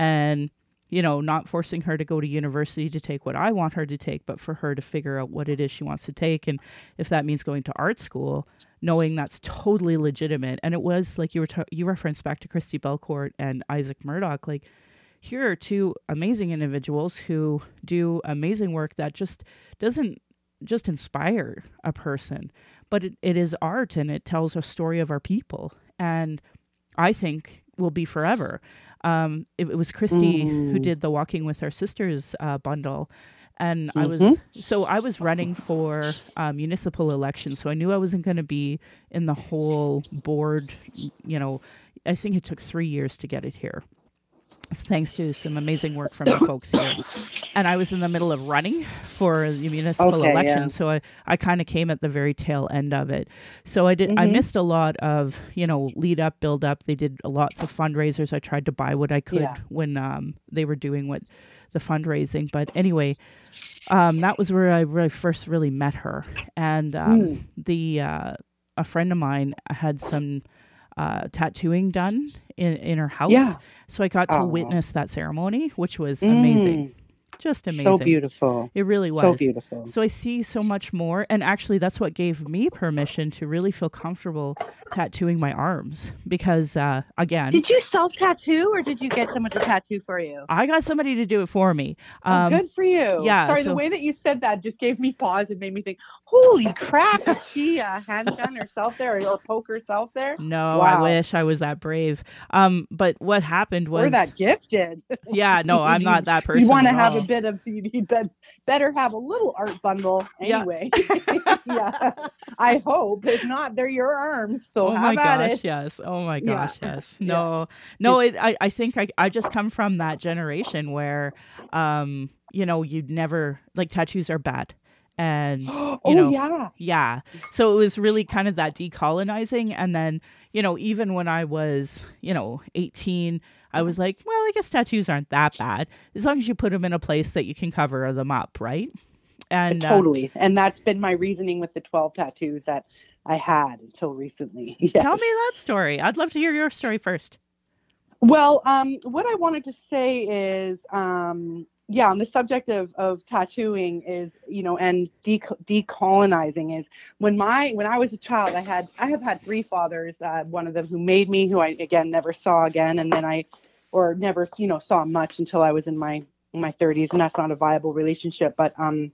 and you know, not forcing her to go to university to take what I want her to take, but for her to figure out what it is she wants to take. And if that means going to art school, knowing that's totally legitimate. And it was like you were, you referenced back to Christi Belcourt and Isaac Murdoch. Like, here are two amazing individuals who do amazing work that just doesn't just inspire a person, but it, it is art and it tells a story of our people. And I think will be forever. Um, it, it was Christi who Mm. did the Walking with Our Sisters uh, bundle. And I was Mhm. so I was running for uh, municipal election, so I knew I wasn't going to be in the whole board. You know, I think it took three years to get it here, thanks to some amazing work from the folks here. And I was in the middle of running for the municipal Okay, election, yeah. so I, I kind of came at the very tail end of it. So I did I Mhm. missed a lot of you know lead up, build up. They did lots of fundraisers. I tried to buy what I could Yeah. when um, they were doing what the fundraising. But anyway, um, that was where I really first really met her, and um, Mm. the uh, a friend of mine had some uh, tattooing done in in her house. Yeah. So I got to Aw. witness that ceremony, which was amazing, Mm. just amazing. So beautiful. It really was. So beautiful. So I see so much more, and actually, that's what gave me permission to really feel comfortable tattooing my arms because, uh, again, Did you self tattoo or did you get someone to tattoo for you? I got somebody to do it for me. oh, good for you. yeah, Sorry, so- the way that you said that just gave me pause and made me think, holy crap, did she uh, hand gun herself there or, poke herself there? No, I wish I was that brave. Um, but what happened was, or that gifted. yeah, no, <laughs> I'm not that person. you want to have all. a bit of, need to better have a little art bundle anyway. <laughs> yeah, I hope. If not, they're your arms. So oh my gosh, it. yes. Oh my Yeah. gosh, yes. <laughs> No, no. It. I. I think I. I just come from that generation where, um, you know, you'd never like tattoos are bad, and <gasps> oh, know, yeah. Yeah. So it was really kind of that decolonizing. And then, you know, even when I was, you know, 18, I was like, well, I guess tattoos aren't that bad as long as you put them in a place that you can cover them up, right? And uh, totally. and that's been my reasoning with the 12 tattoos that I had until recently. Yes. <laughs> tell me that story. I'd love to hear your story first. Well, um, what I wanted to say is, um, yeah, on the subject of, of tattooing is, you know, and de- decolonizing is when my when I was a child, I had I have had three fathers. Uh, one of them who made me, who I again never saw again, and then I, or never, you know, saw much until I was in my in my 30s, and that's not a viable relationship. But um,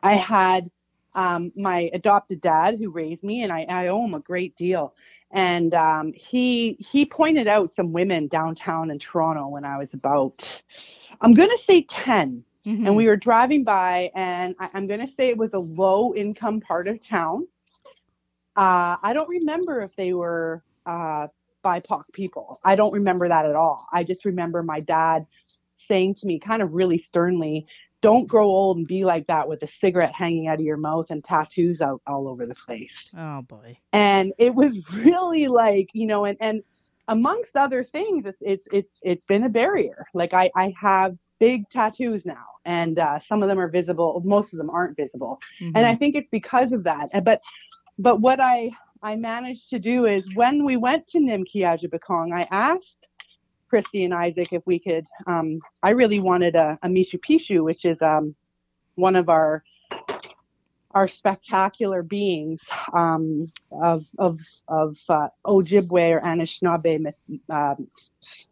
I had um, my adopted dad who raised me, and I, I owe him a great deal and um, he he pointed out some women downtown in Toronto when I was about I'm gonna say 10 Mhm. and we were driving by and I, I'm gonna say it was a low income part of town. Uh, I don't remember if they were uh, BIPOC people. I don't remember that at all. I just remember my dad saying to me kind of really sternly don't grow old and be like that with a cigarette hanging out of your mouth and tattoos out all over the place. Oh boy. and it was <laughs> really like you know and and amongst other things it's it's it's, it's been a barrier. Like i i have big tattoos now and uh, some of them are visible most of them aren't visible. And Mhm. i think it's because of that. But but what i i managed to do is when we went to Nimkii Aazhibikong i asked christi and isaac if we could um i really wanted a, a Mishipeshu which is um one of our are spectacular beings um, of of of uh, Ojibwe or Anishinaabe myth, um,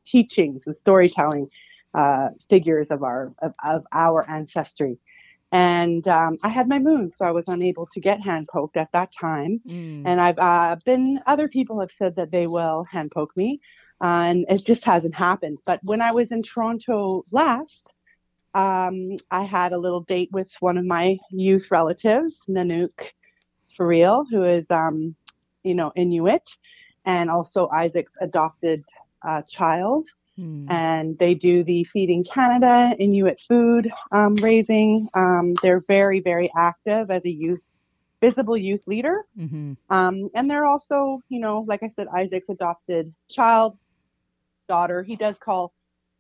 teachings and storytelling uh, figures of our of, of our ancestry. And um, I had my moon, so I was unable to get hand poked at that time. Mm. And I've uh, been other people have said that they will hand poke me, uh, and it just hasn't happened. But when I was in Toronto last, um, I had a little date with one of my youth relatives, Nanook, real, who is, um, you know, Inuit, and also Isaac's adopted uh, child. Mm. And they do the Feeding Canada Inuit food um, raising. Um, they're very, very active as a youth, visible youth leader. hmm Um, and they're also, you know, like I said, Isaac's adopted child, daughter. He does call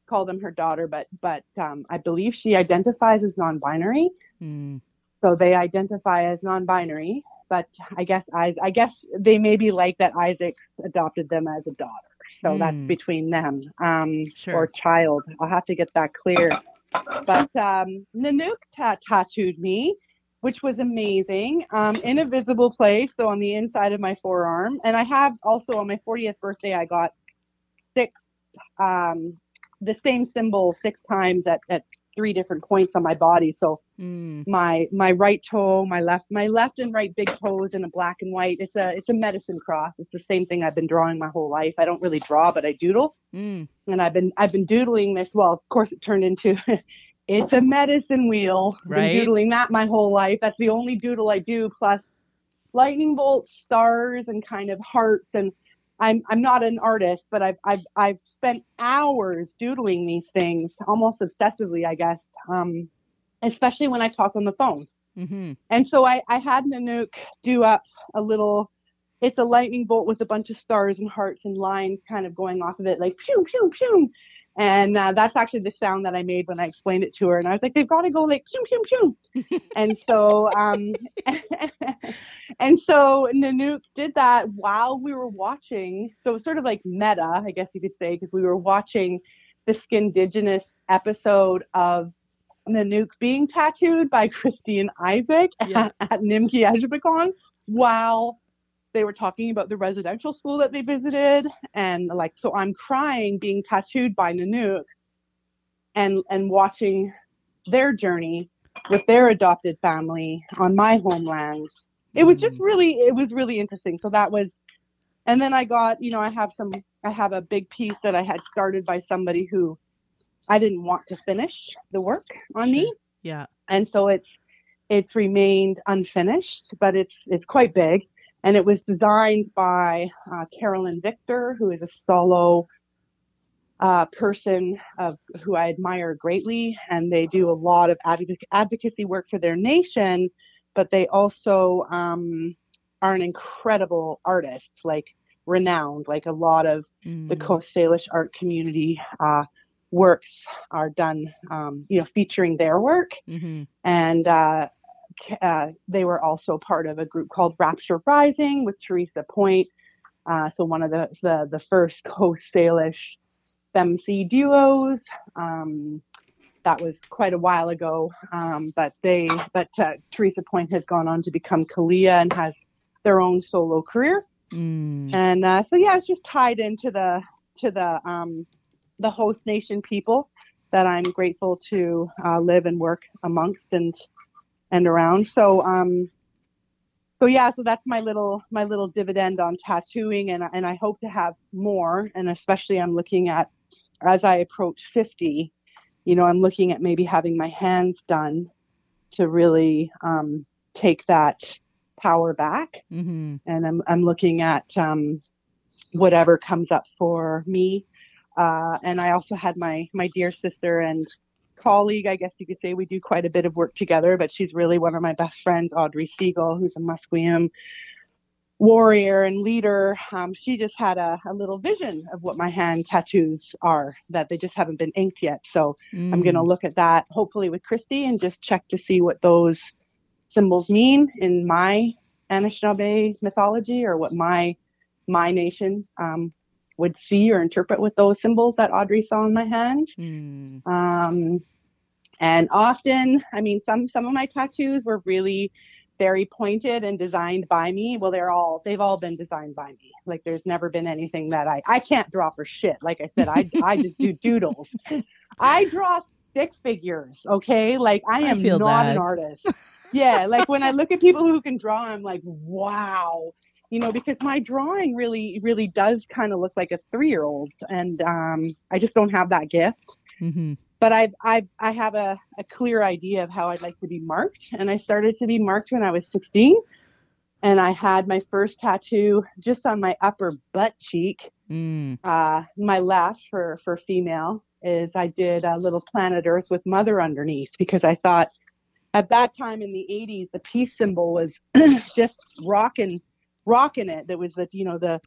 call them her daughter, but but um, I believe she identifies as non-binary. Mm. So they identify as non-binary. But I guess I I guess they may be like that. Isaac adopted them as a daughter. So that's Mm. between them um, Sure. or child. I'll have to get that clear. But um, Nanook ta- tattooed me, which was amazing, um, in a visible place, so on the inside of my forearm. And I have also on my 40th birthday, I got six, um, the same symbol six times at, at three different points on my body. So Mm. my my right toe, my left, my left and right big toes in a black and white. It's a it's a medicine cross. It's the same thing I've been drawing my whole life. I don't really draw, but I doodle Mm. and I've been I've been doodling this. Well, of course, it turned into <laughs> it's a medicine wheel. Right. I've been doodling that my whole life. That's the only doodle I do. Plus, lightning bolts, stars, and kind of hearts. And I'm I'm not an artist, but I've I've I've spent hours doodling these things, almost obsessively, I guess. Um, especially when I talk on the phone. hmm And so I, I had Nanook do up a little, it's a lightning bolt with a bunch of stars and hearts and lines kind of going off of it, like pew, pew, pew. And uh, that's actually the sound that I made when I explained it to her. And I was like, they've got to go like pew, pew, pew. and so, um, <laughs> and so Nanook did that while we were watching. So it was sort of like meta, I guess you could say, because we were watching the Skindigenous episode of Nanook being tattooed by <laughs> Christine Isaac Yeah. <laughs> at, at Nimkii Aazhibikong while they were talking about the residential school that they visited. And like, so I'm crying being tattooed by Nanook and, and watching their journey with their adopted family on my homelands. It was just Mm. really, it was really interesting. So that was, and then I got, you know, I have some, I have a big piece that I had started by somebody who I didn't want to finish the work on me Yeah. and so it's it's remained unfinished, but it's it's quite big, and it was designed by uh, Carrielynn Victor, who is a Stó:lō uh, person of who I admire greatly, and they do a lot of advoc- advocacy work for their nation, but they also um, are an incredible artist, like renowned, like a lot of the Mm. Coast Salish art community uh, works are done, um, you know, featuring their work Mhm. and uh, uh, they were also part of a group called Rapture Rising with Teresa Point. Uh, so one of the, the the first Coast Salish femc duos. Um, that was quite a while ago, um, but they but uh, Teresa Point has gone on to become Kalia and has their own solo career. Mm. And uh, so yeah, it's just tied into the to the um, the host nation people that I'm grateful to uh, live and work amongst and and around. So um, so yeah, so that's my little my little dividend on tattooing, and and I hope to have more. And especially I'm looking at as I approach 50, you know, I'm looking at maybe having my hands done to really um, take that power back hmm and I'm I'm looking at um, whatever comes up for me. Uh, and I also had my my dear sister and colleague, I guess you could say, we do quite a bit of work together. But she's really one of my best friends, Audrey Siegel, who's a Musqueam warrior and leader. Um, she just had a, a little vision of what my hand tattoos are that they just haven't been inked yet. So I'm going to Mm. look at that hopefully with Christi and just check to see what those symbols mean in my Anishinaabe mythology or what my my nation um, would see or interpret with those symbols that Audrey saw in my hand. Mm. Um, and often, I mean, some some of my tattoos were really very pointed and designed by me. Well, they're all they've all been designed by me. Like there's never been anything that I I can't draw for shit. Like I said, I I just do <laughs> doodles. I draw stick figures. Okay, like I am feel not that. an artist. <laughs> Yeah, like when I look at people who can draw, I'm like, wow. You know, because my drawing really, really does kind of look like a three-year-old, and um, I just don't have that gift hmm but I've, I've I have a, a clear idea of how I'd like to be marked, and I started to be marked when I was 16, and I had my first tattoo just on my upper butt cheek, Mm. uh, my left for for female is I did a little planet Earth with mother underneath because I thought at that time in the 80s the peace symbol was <clears throat> just rocking rocking it. That was the you know the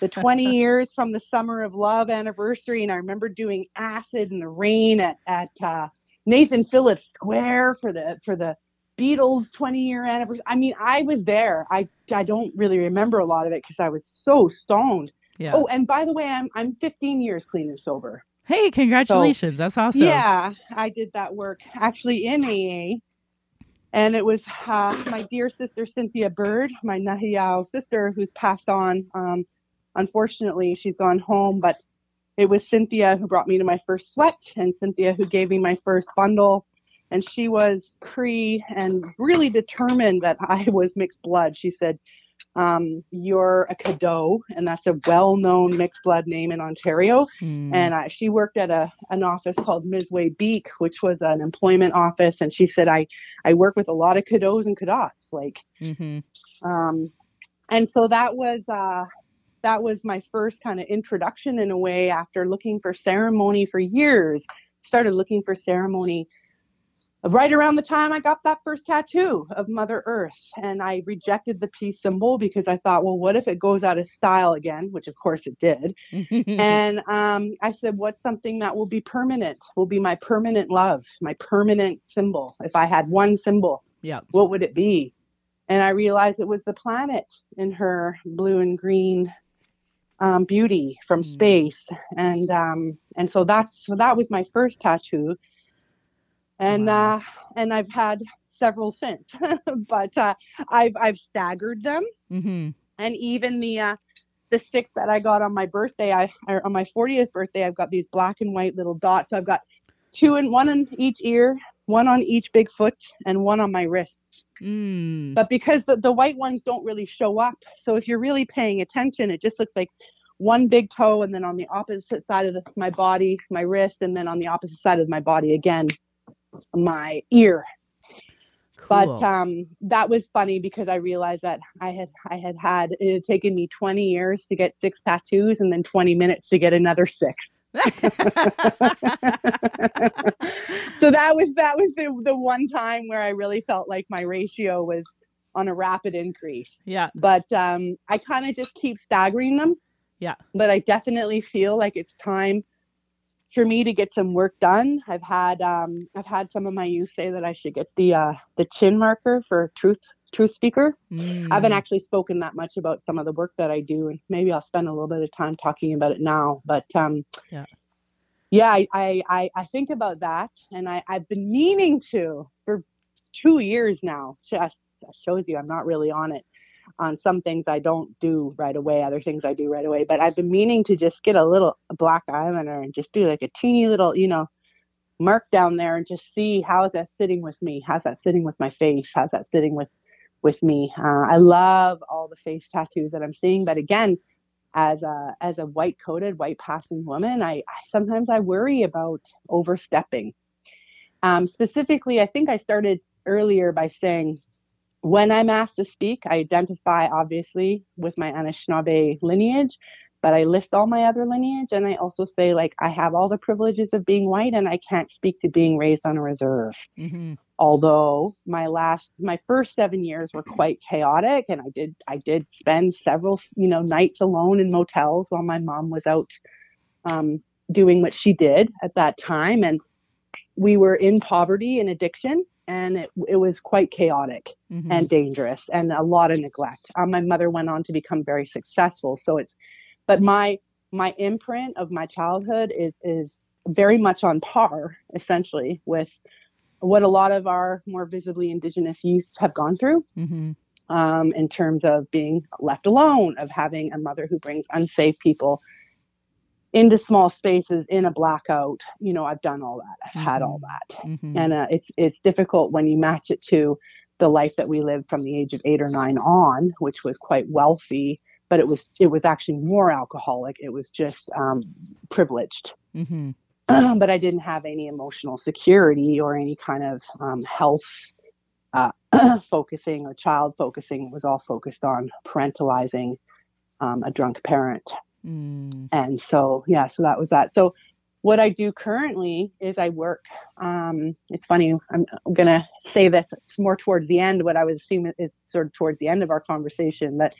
the <laughs> 20 years from the summer of love anniversary. And i remember doing acid in the rain at, at uh, nathan phillips square for the for the beatles 20 year anniversary. I mean i was there. I i don't really remember a lot of it because i was so stoned. Yeah. oh and by the way i'm i'm 15 years clean and sober. Hey, congratulations. That's awesome. yeah i did that work. Actually in aa and it was uh, my dear sister Cynthia Bird, my Nehiyaw sister, who's passed on. Um, unfortunately, she's gone home, but it was Cynthia who brought me to my first sweat, and Cynthia who gave me my first bundle. And she was Cree and really determined that I was mixed blood. She said, um, "You're a Cadeau, and that's a well-known mixed blood name in Ontario." Mm. and uh, she worked at a an office called Miziwe Biik, which was an employment office. And she said, I I work with a lot of cadeaux and cadots, like, Mhm. um, and so that was uh, that was my first kind of introduction in a way. After looking for ceremony for years, started looking for ceremony right around the time I got that first tattoo of Mother Earth. And I rejected the peace symbol because I thought, well, what if it goes out of style again? Which of course it did. <laughs> and um, I said, what's something that will be permanent? Will be my permanent love, my permanent symbol. If I had one symbol, yeah. what would it be? And I realized it was the planet in her blue and green um, beauty from Mm. space, and um, and so that's so that was my first tattoo, and Wow. uh, and I've had several since, <laughs> but uh, I've I've staggered them hmm and even the uh, the six that I got on my birthday, I or on my 40th birthday, I've got these black and white little dots. So I've got two in one on each ear, one on each big foot, and one on my wrist. Mm. But because the, the white ones don't really show up, so if you're really paying attention, it just looks like one big toe, and then on the opposite side of the, my body, my wrist, and then on the opposite side of my body again, my ear Cool. but um, that was funny because I realized that I had I had had it had taken me 20 years to get six tattoos and then 20 minutes to get another six. <laughs> so that was that was the the one time where I really felt like my ratio was on a rapid increase. yeah. But um, I kind of just keep staggering them. Yeah. But I definitely feel like it's time for me to get some work done. I've had um, I've had some of my youth say that I should get the uh, the chin marker for truth truth speaker. I haven't Mm. actually spoken that much about some of the work that I do, and maybe I'll spend a little bit of time talking about it now. But um, Yeah. yeah, I, I I I think about that, and I I've been meaning to for two years now. Just shows you I'm not really on it. On some things I don't do right away, other things I do right away. But I've been meaning to just get a little black eyeliner and just do like a teeny little, you know, mark down there and just see how is that sitting with me? How's that sitting with my face? How's that sitting with with me? Uh, I love all the face tattoos that I'm seeing, but again, as a as a white coated, white passing woman, I, I sometimes I worry about overstepping. Um, specifically, I think I started earlier by saying when I'm asked to speak, I identify obviously with my Anishinaabe lineage, but I list all my other lineage and I also say like I have all the privileges of being white and I can't speak to being raised on a reserve. Mhm. Although my last my first 7 years were quite chaotic and I did I did spend several, you know, nights alone in motels while my mom was out um, doing what she did at that time and we were in poverty and addiction and it, it was quite chaotic Mhm. and dangerous and a lot of neglect. Um, my mother went on to become very successful. So it's, but my my imprint of my childhood is is very much on par, essentially, with what a lot of our more visibly Indigenous youth have gone through. Mm-hmm. Um, in terms of being left alone, of having a mother who brings unsafe people into small spaces in a blackout. You know, I've done all that. I've mm-hmm. had all mm-hmm. that, mm-hmm. and uh, it's it's difficult when you match it to the life that we lived from the age of eight or nine on, which was quite wealthy, but it was it was actually more alcoholic. It was just um, privileged. Mm-hmm. Um, <clears throat> but I didn't have any emotional security or any kind of um, health uh, <clears throat> focusing or child focusing. It was all focused on parentalizing um, a drunk parent. Mm. And so, yeah, so that was that. So, what I do currently is I work. Um, it's funny, I'm, I'm going to say this more towards the end, what I would assume is sort of towards the end of our conversation, but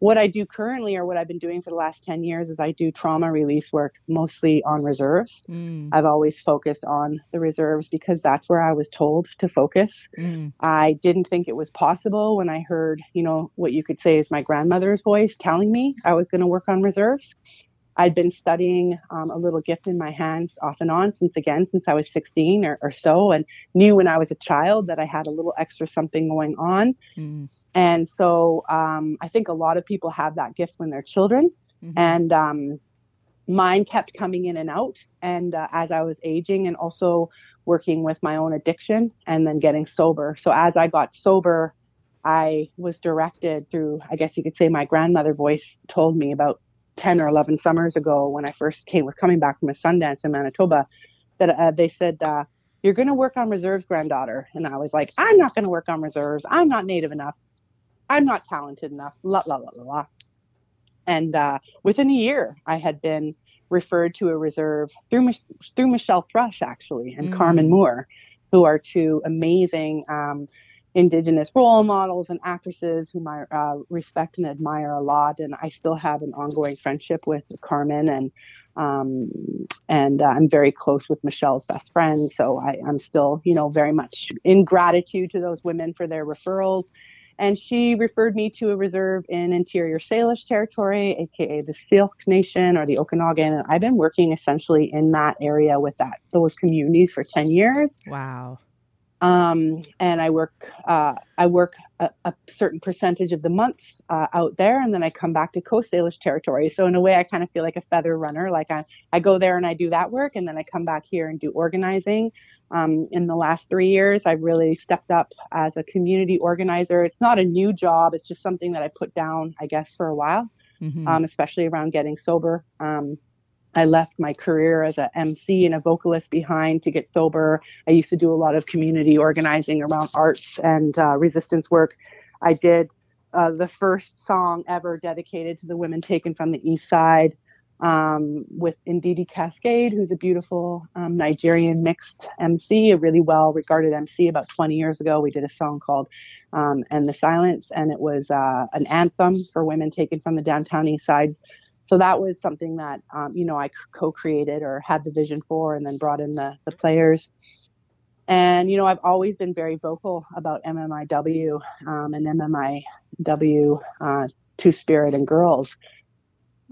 what I do currently, or what I've been doing for the last 10 years, is I do trauma release work mostly on reserves. Mm. I've always focused on the reserves because that's where I was told to focus. Mm. I didn't think it was possible when I heard, you know, what you could say is my grandmother's voice telling me I was going to work on reserves. I'd been studying um, a little gift in my hands off and on since again since I was 16 or, or, so, and knew when I was a child that I had a little extra something going on. Mm. And so um, I think a lot of people have that gift when they're children, mm-hmm. and um, mine kept coming in and out. And uh, as I was aging, and also working with my own addiction, and then getting sober. So as I got sober. I was directed through, I guess you could say, my grandmother voice told me about 10 or 11 summers ago when I first came was coming back from a Sundance in Manitoba that uh, they said uh, you're going to work on reserves granddaughter. And I was like I'm not going to work on reserves. I'm not native enough. I'm not talented enough. La la la la la. And uh, within a year I had been referred to a reserve through through Michelle Thrush actually and mm. Carmen Moore who are two amazing um, indigenous role models and actresses whom I uh, respect and admire a lot, and I still have an ongoing friendship with Carmen, and um, and uh, I'm very close with Michelle's best friend. So I, I'm still, you know, very much in gratitude to those women for their referrals. And she referred me to a reserve in Interior Salish territory, aka the Syilx Nation or the Okanagan. And I've been working essentially in that area with that those communities for 10 years. Wow um, and I work uh, I work a, a, certain percentage of the months uh, out there, and then I come back to Coast Salish territory. So in a way, I kind of feel like a feather runner. Like I I go there and I do that work, and then I come back here and do organizing. Um, in the last three years, I've really stepped up as a community organizer. It's not a new job; it's just something that I put down, I guess, for a while, mm-hmm. um, especially around getting sober. Um, I left my career as a MC and a vocalist behind to get sober. I used to do a lot of community organizing around arts and uh, resistance work. I did uh, the first song ever dedicated to the women taken from the East Side um, with Ndidi Cascade, who's a beautiful um, Nigerian mixed MC, a really well regarded MC. About 20 years ago, we did a song called um, "And the Silence," and it was uh, an anthem for women taken from the downtown East Side so that was something that um, you know I co-created or had the vision for, and then brought in the the players. And you know I've always been very vocal about MMIW um, and MMIW uh, Two Spirit and Girls.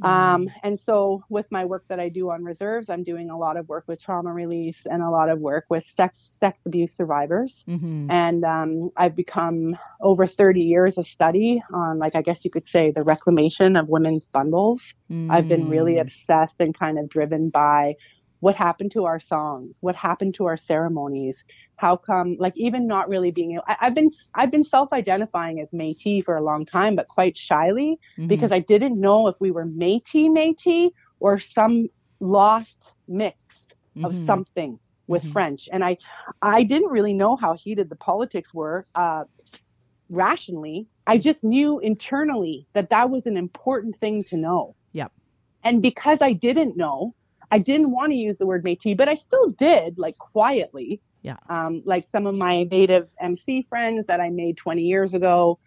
Um, mm. and so, with my work that I do on reserves, I'm doing a lot of work with trauma release and a lot of work with sex sex abuse survivors. Mm-hmm. And um, I've become over 30 years of study on, like I guess you could say, the reclamation of women's bundles. Mm. I've been really mm. obsessed and kind of driven by what happened to our songs, what happened to our ceremonies, how come like even not really being able I, have been i've been self-identifying as metis for a long time but quite shyly mm-hmm. because i didn't know if we were metis metis or some lost mix of mm-hmm. something with mm-hmm. french and i i didn't really know how heated the politics were uh, rationally i just knew internally that that was an important thing to know yep and because i didn't know I didn't want to use the word Métis, but I still did, like quietly. Yeah. Um, like some of my native MC friends that I made 20 years ago,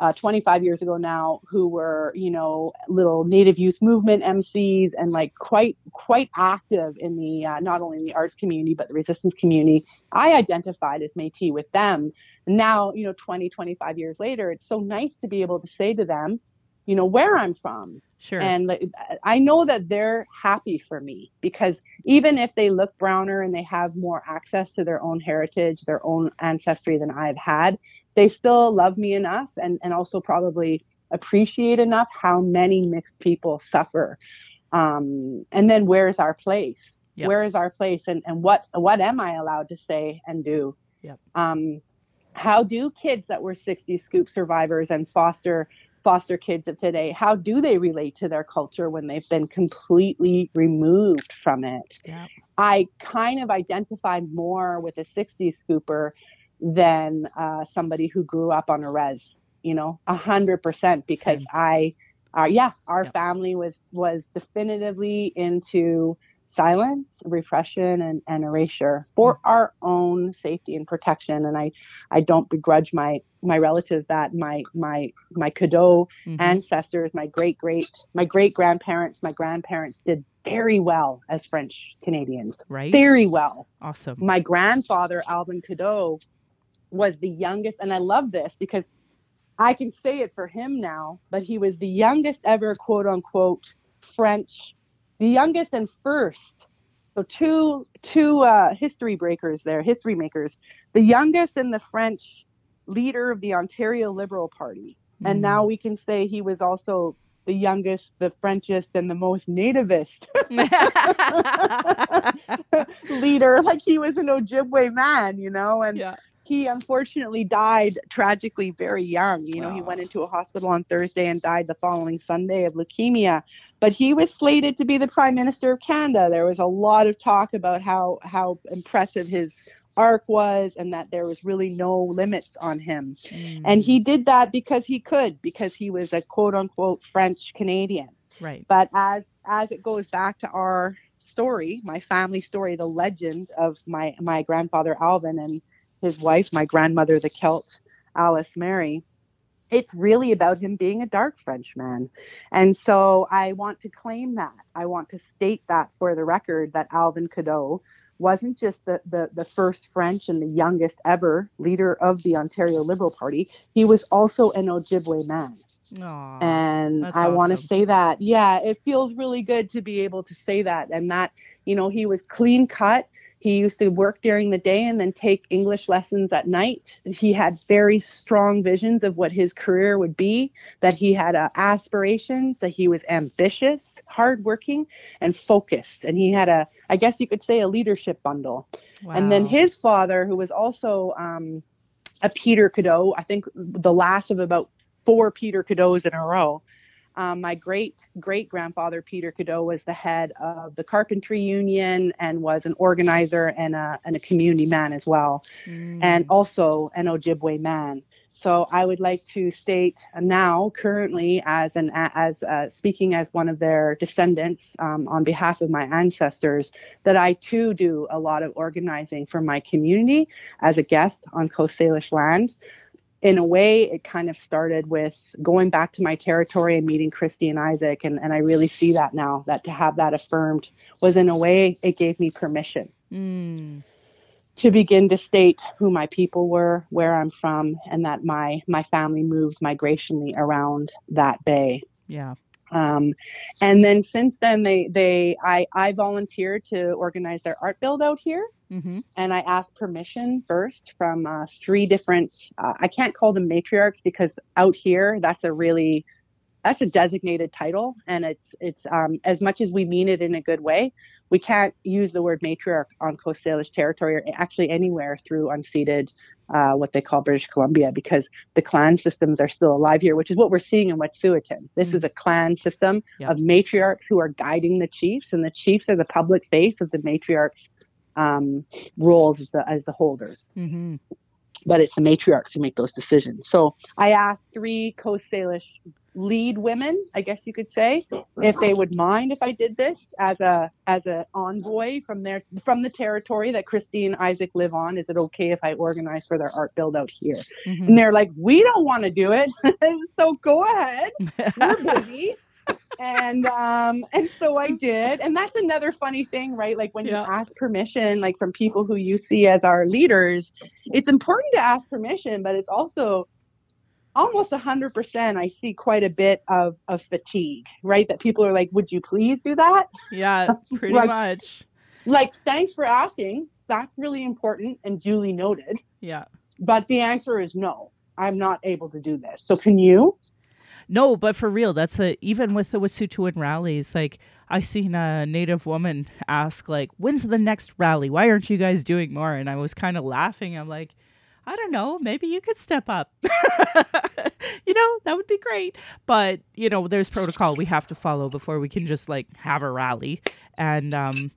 uh, 25 years ago now, who were, you know, little native youth movement MCs and like quite, quite active in the, uh, not only in the arts community, but the resistance community. I identified as Métis with them. Now, you know, 20, 25 years later, it's so nice to be able to say to them, you know, where I'm from. Sure. And like, I know that they're happy for me because even if they look browner and they have more access to their own heritage, their own ancestry than I've had, they still love me enough and, and also probably appreciate enough how many mixed people suffer. Um, and then where's our place? Yep. Where is our place? And, and what what am I allowed to say and do? Yep. Um, how do kids that were 60 scoop survivors and foster foster kids of today how do they relate to their culture when they've been completely removed from it Yep. i kind of identified more with a 60s scooper than uh, somebody who grew up on a res you know a hundred percent because Same. i uh, yeah our Yep. family was was definitively into silence repression and, and erasure for our own safety and protection and i i don't begrudge my my relatives that my my my cadeau Mhm. ancestors my great great my great grandparents my grandparents did very well as french canadians right. very well awesome. my grandfather alvin cadeau was the youngest and i love this because i can say it for him now but he was the youngest ever quote unquote french the youngest and first so two two uh, history breakers there history makers the youngest and the french leader of the ontario liberal party and Mm. now we can say he was also the youngest the frenchest and the most nativist <laughs> <laughs> leader like he was an ojibwe man you know and yeah. He unfortunately died tragically very young. You know, he went into a hospital on Thursday and died the following Sunday of leukemia. But he was slated to be the Prime Minister of Canada. There was a lot of talk about how how impressive his arc was and that there was really no limits on him. And Mm. he did that because he could, because he was a quote unquote French Canadian right. but as as it goes back to our story my family story the legend of my my grandfather alvin and his wife my grandmother the celt alice mary it's really about him being a dark frenchman and so i want to claim that. I want to state that for the record that alvin cadeau wasn't just the, the, the first French and the youngest ever leader of the Ontario Liberal Party. He was also an Ojibwe man. Aw. And I want to say that. Yeah, it feels really good to be able to say that. And that, you know, he was clean cut. He used to work during the day and then take English lessons at night. He had very strong visions of what his career would be, that he had uh, aspirations, that he was ambitious, hardworking, and focused. And he had a, I guess you could say, a leadership bundle. And then his father, who was also um, a Peter Cadeau, I think the last of about four Peter Cadeaus in a row. Um, my great great grandfather Peter Cadeau was the head of the Carpentry Union and was an organizer and a and a community man as well, and Mm. also an Ojibwe man. So I would like to state now, currently, as an as uh, speaking as one of their descendants um, on behalf of my ancestors, that I too do a lot of organizing for my community as a guest on Coast Salish land. In a way, it kind of started with going back to my territory and meeting Christi and Isaac, and, and I really see that now. That to have that affirmed was, in a way, it gave me permission Mm. To begin to state who my people were, where I'm from, and that my my family moved migrationally around that bay. Yeah. Um, and then since then, they they I I volunteered to organize their art build out here, Mm-hmm. and I asked permission first from uh, three different. Uh, I can't call them matriarchs because out here that's a really that's a designated title, and it's it's um, as much as we mean it in a good way, we can't use the word matriarch on Coast Salish territory or actually anywhere through unceded uh, what they call British Columbia because the clan systems are still alive here, which is what we're seeing in Wet'suwet'en. This Mm. is a clan system Yep. of matriarchs who are guiding the chiefs, and the chiefs are the public face of the matriarchs um, roles as the, as the holders, Mm-hmm. but it's the matriarchs who make those decisions. So I asked three Coast Salish lead women, I guess you could say, if they would mind if I did this as a as a envoy from their from the territory that Christi and Isaac live on. Is it okay if I organize for their art build out here? Mm-hmm. And they're like, we don't want to do it, <laughs> so go ahead we're <laughs> busy. and um and so I did. And that's another funny thing, right? Like when Yeah. you ask permission, like from people who you see as our leaders, it's important to ask permission, but it's also almost 100% i see quite a bit of, of fatigue right that people are like would you please do that Yeah, <laughs> pretty Like- much. like thanks for asking that's really important and duly noted Yeah. but the answer is no i'm not able to do this so can you No, but for real, that's a even with the Wet'suwet'en rallies. Like I seen a Native woman ask, like, "When's the next rally? Why aren't you guys doing more?" And I was kind of laughing. I'm like, I don't know, maybe you could step up. <laughs> you know, that would be great. But you know, there's protocol we have to follow before we can just like have a rally. And um,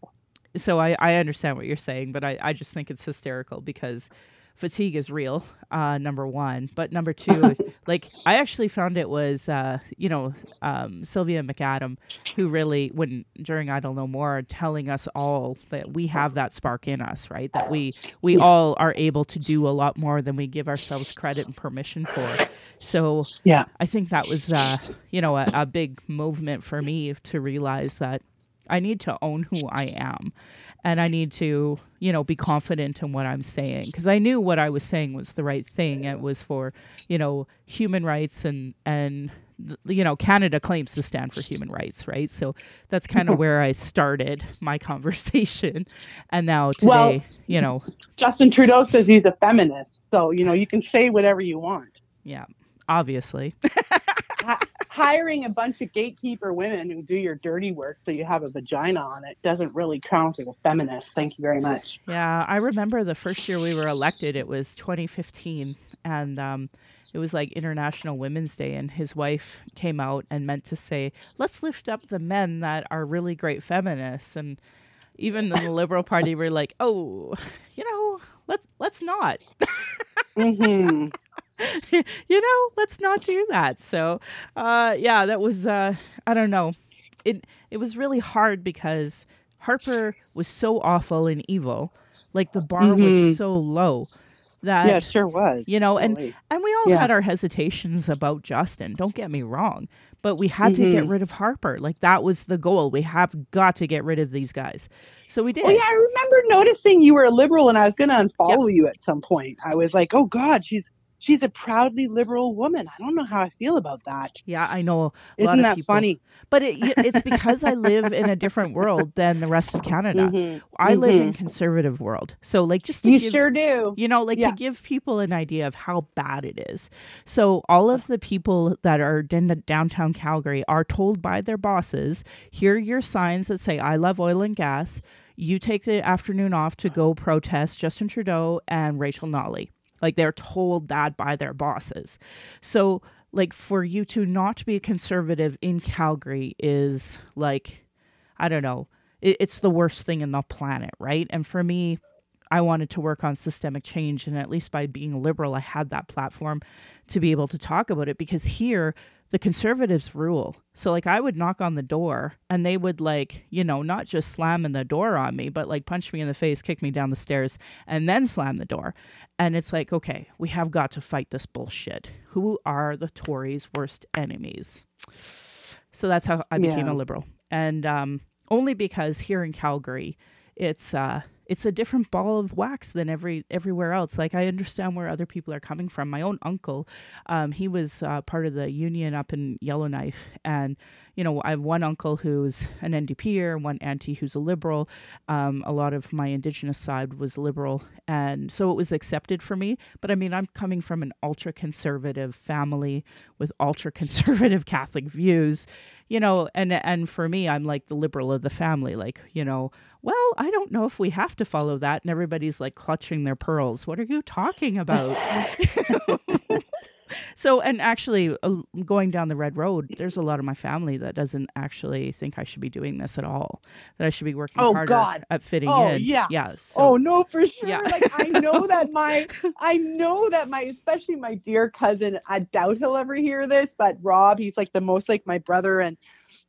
so I I understand what you're saying, but I I just think it's hysterical because fatigue is real uh number one. But number <laughs> two like i actually found it was uh you know um sylvia mcadam who really when during idle no more telling us all that we have that spark in us right? That we we all are able to do a lot more than we give ourselves credit and permission for. So Yeah. i think that was uh you know a, a big movement for me to realize that i need to own who i am and I need to, you know, be confident in what I'm saying. Because I knew what I was saying was the right thing. It was for, you know, human rights and and you know, Canada claims to stand for human rights, right? So that's kind of mm-hmm. where I started my <laughs> conversation, and now today, Well- you know, justin trudeau says he's a feminist. So you know you can say whatever you want. Yeah, obviously, hiring a bunch of gatekeeper women who do your dirty work so you have a vagina on it doesn't really count as a feminist thank you very much Yeah, I remember the first year we were elected. It was 2015, and um, it was like International Women's Day, and his wife came out and meant to say, "Let's lift up the men that are really great feminists." And even in the Liberal Party were like, "Oh, you know, let let's not." hmm <laughs> you know, let's not do that. So, uh, yeah, that was uh, I don't know. It it was really hard because Harper was so awful and evil. Like the bar Mhm. was so low that yeah sure was you know, and Golly. and we all Yeah. had our hesitations about Justin. Don't get me wrong, but we had to get Mhm. rid of Harper. Like that was the goal. We have got to get rid of these guys. So we did. Oh yeah, I remember noticing you were a liberal, and I was going to unfollow you at some point. I was like, "Oh God, she's she's a proudly liberal woman." I don't know how I feel about that. Yeah, I know. A Isn't of that people- funny? But it, it's because I live in a <laughs> different world than the rest of Canada. Mhm. I live in Mhm. conservative world. So like just to You give sure do. you know like Yeah. to give people an idea of how bad it is. So all of the people that are in downtown Calgary are told by their bosses, here are your signs that say I love oil and gas. You take the afternoon off to go protest Justin Trudeau and Rachel Notley. Like they're told that by their bosses. So like for you to not be a conservative in Calgary is like I don't know. It, it's the worst thing in the planet, right? And for me, I wanted to work on systemic change, and at least by being liberal, I had that platform to be able to talk about it because here the conservatives rule. So like I would knock on the door and they would like, you know, not just slam in the door on me, but like punch me in the face, kick me down the stairs, and then slam the door. And it's like, okay, we have got to fight this bullshit. Who are the Tories' worst enemies? So that's how I became Yeah. a liberal. And um, only because here in Calgary, it's uh, it's a different ball of wax than every everywhere else. Like I understand where other people are coming from. My own uncle, um, he was uh, part of the union up in Yellowknife, and you know I have one uncle who's an NDPer, one auntie who's a liberal. Um, a lot of my indigenous side was liberal, and so it was accepted for me. But I mean, I'm coming from an ultra conservative family with ultra conservative <laughs> Catholic views, you know, and and for me, I'm like the liberal of the family. Like, you know, well, I don't know if we have to follow that, and everybody's like clutching their pearls. What are you talking about? <laughs> <laughs> so, and actually, uh, going down the red road, there's a lot of my family that doesn't actually think I should be doing this at all. That I should be working Oh, harder God. at fitting Oh, in. yeah. yeah. So, oh no, for sure. Yeah. Like I know that <laughs> my, I know that my, especially my dear cousin. I doubt he'll ever hear this, but Rob, he's like the most like my brother, and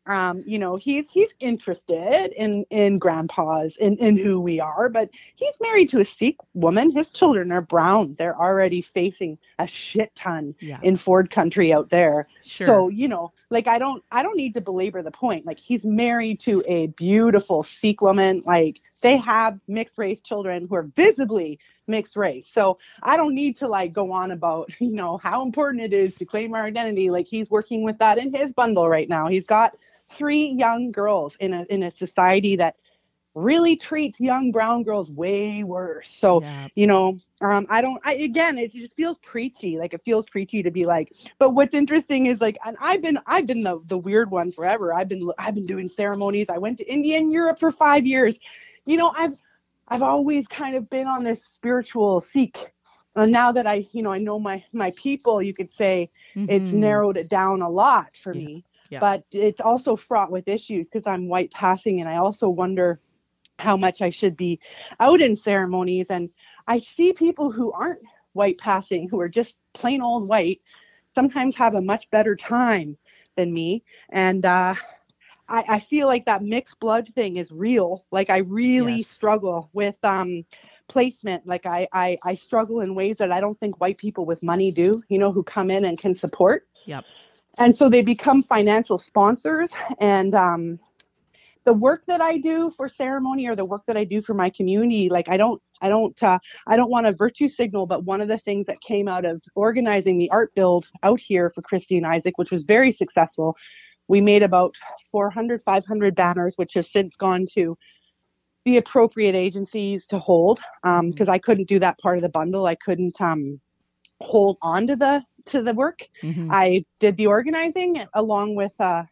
um, you know, he's he's interested in in grandpas in in who we are, but he's married to a Sikh woman. His children are brown. They're already facing a shit ton yeah, in Ford country out there. sure. So, you know, like I don't I don't need to belabor the point. Like he's married to a beautiful Sikh woman. Like they have mixed race children who are visibly mixed race. So I don't need to like go on about, <laughs> you know, how important it is to claim our identity. Like he's working with that in his bundle right now. He's got three young girls in a in a society that really treats young brown girls way worse. So, yeah. you know, um, I don't, I, again, it just feels preachy. Like it feels preachy to be like, but what's interesting is like, and I've been, I've been the, the weird one forever. I've been, I've been doing ceremonies. I went to India and Europe for five years. You know, I've, I've always kind of been on this spiritual seek. And now that I, you know, I know my, my people, you could say mm-hmm. it's narrowed it down a lot for yeah. me. Yeah. But it's also fraught with issues because I'm white passing, and I also wonder, how much I should be out in ceremonies. And I see people who aren't white passing, who are just plain old white, sometimes have a much better time than me. And uh, I, I, feel like that mixed blood thing is real. Like I really yes. struggle with um, placement. Like I, I, I struggle in ways that I don't think white people with money do, you know, who come in and can support. Yep. And so they become financial sponsors and um, the work that I do for ceremony or the work that I do for my community, like I don't, I don't, uh, I don't want a virtue signal, but one of the things that came out of organizing the art build out here for Christi and Isaac, which was very successful, we made about 400, 500 banners, which have since gone to the appropriate agencies to hold, because um, mm-hmm. I couldn't do that part of the bundle. I couldn't um, hold on to the to the work. Mm-hmm. I did the organizing along with uh,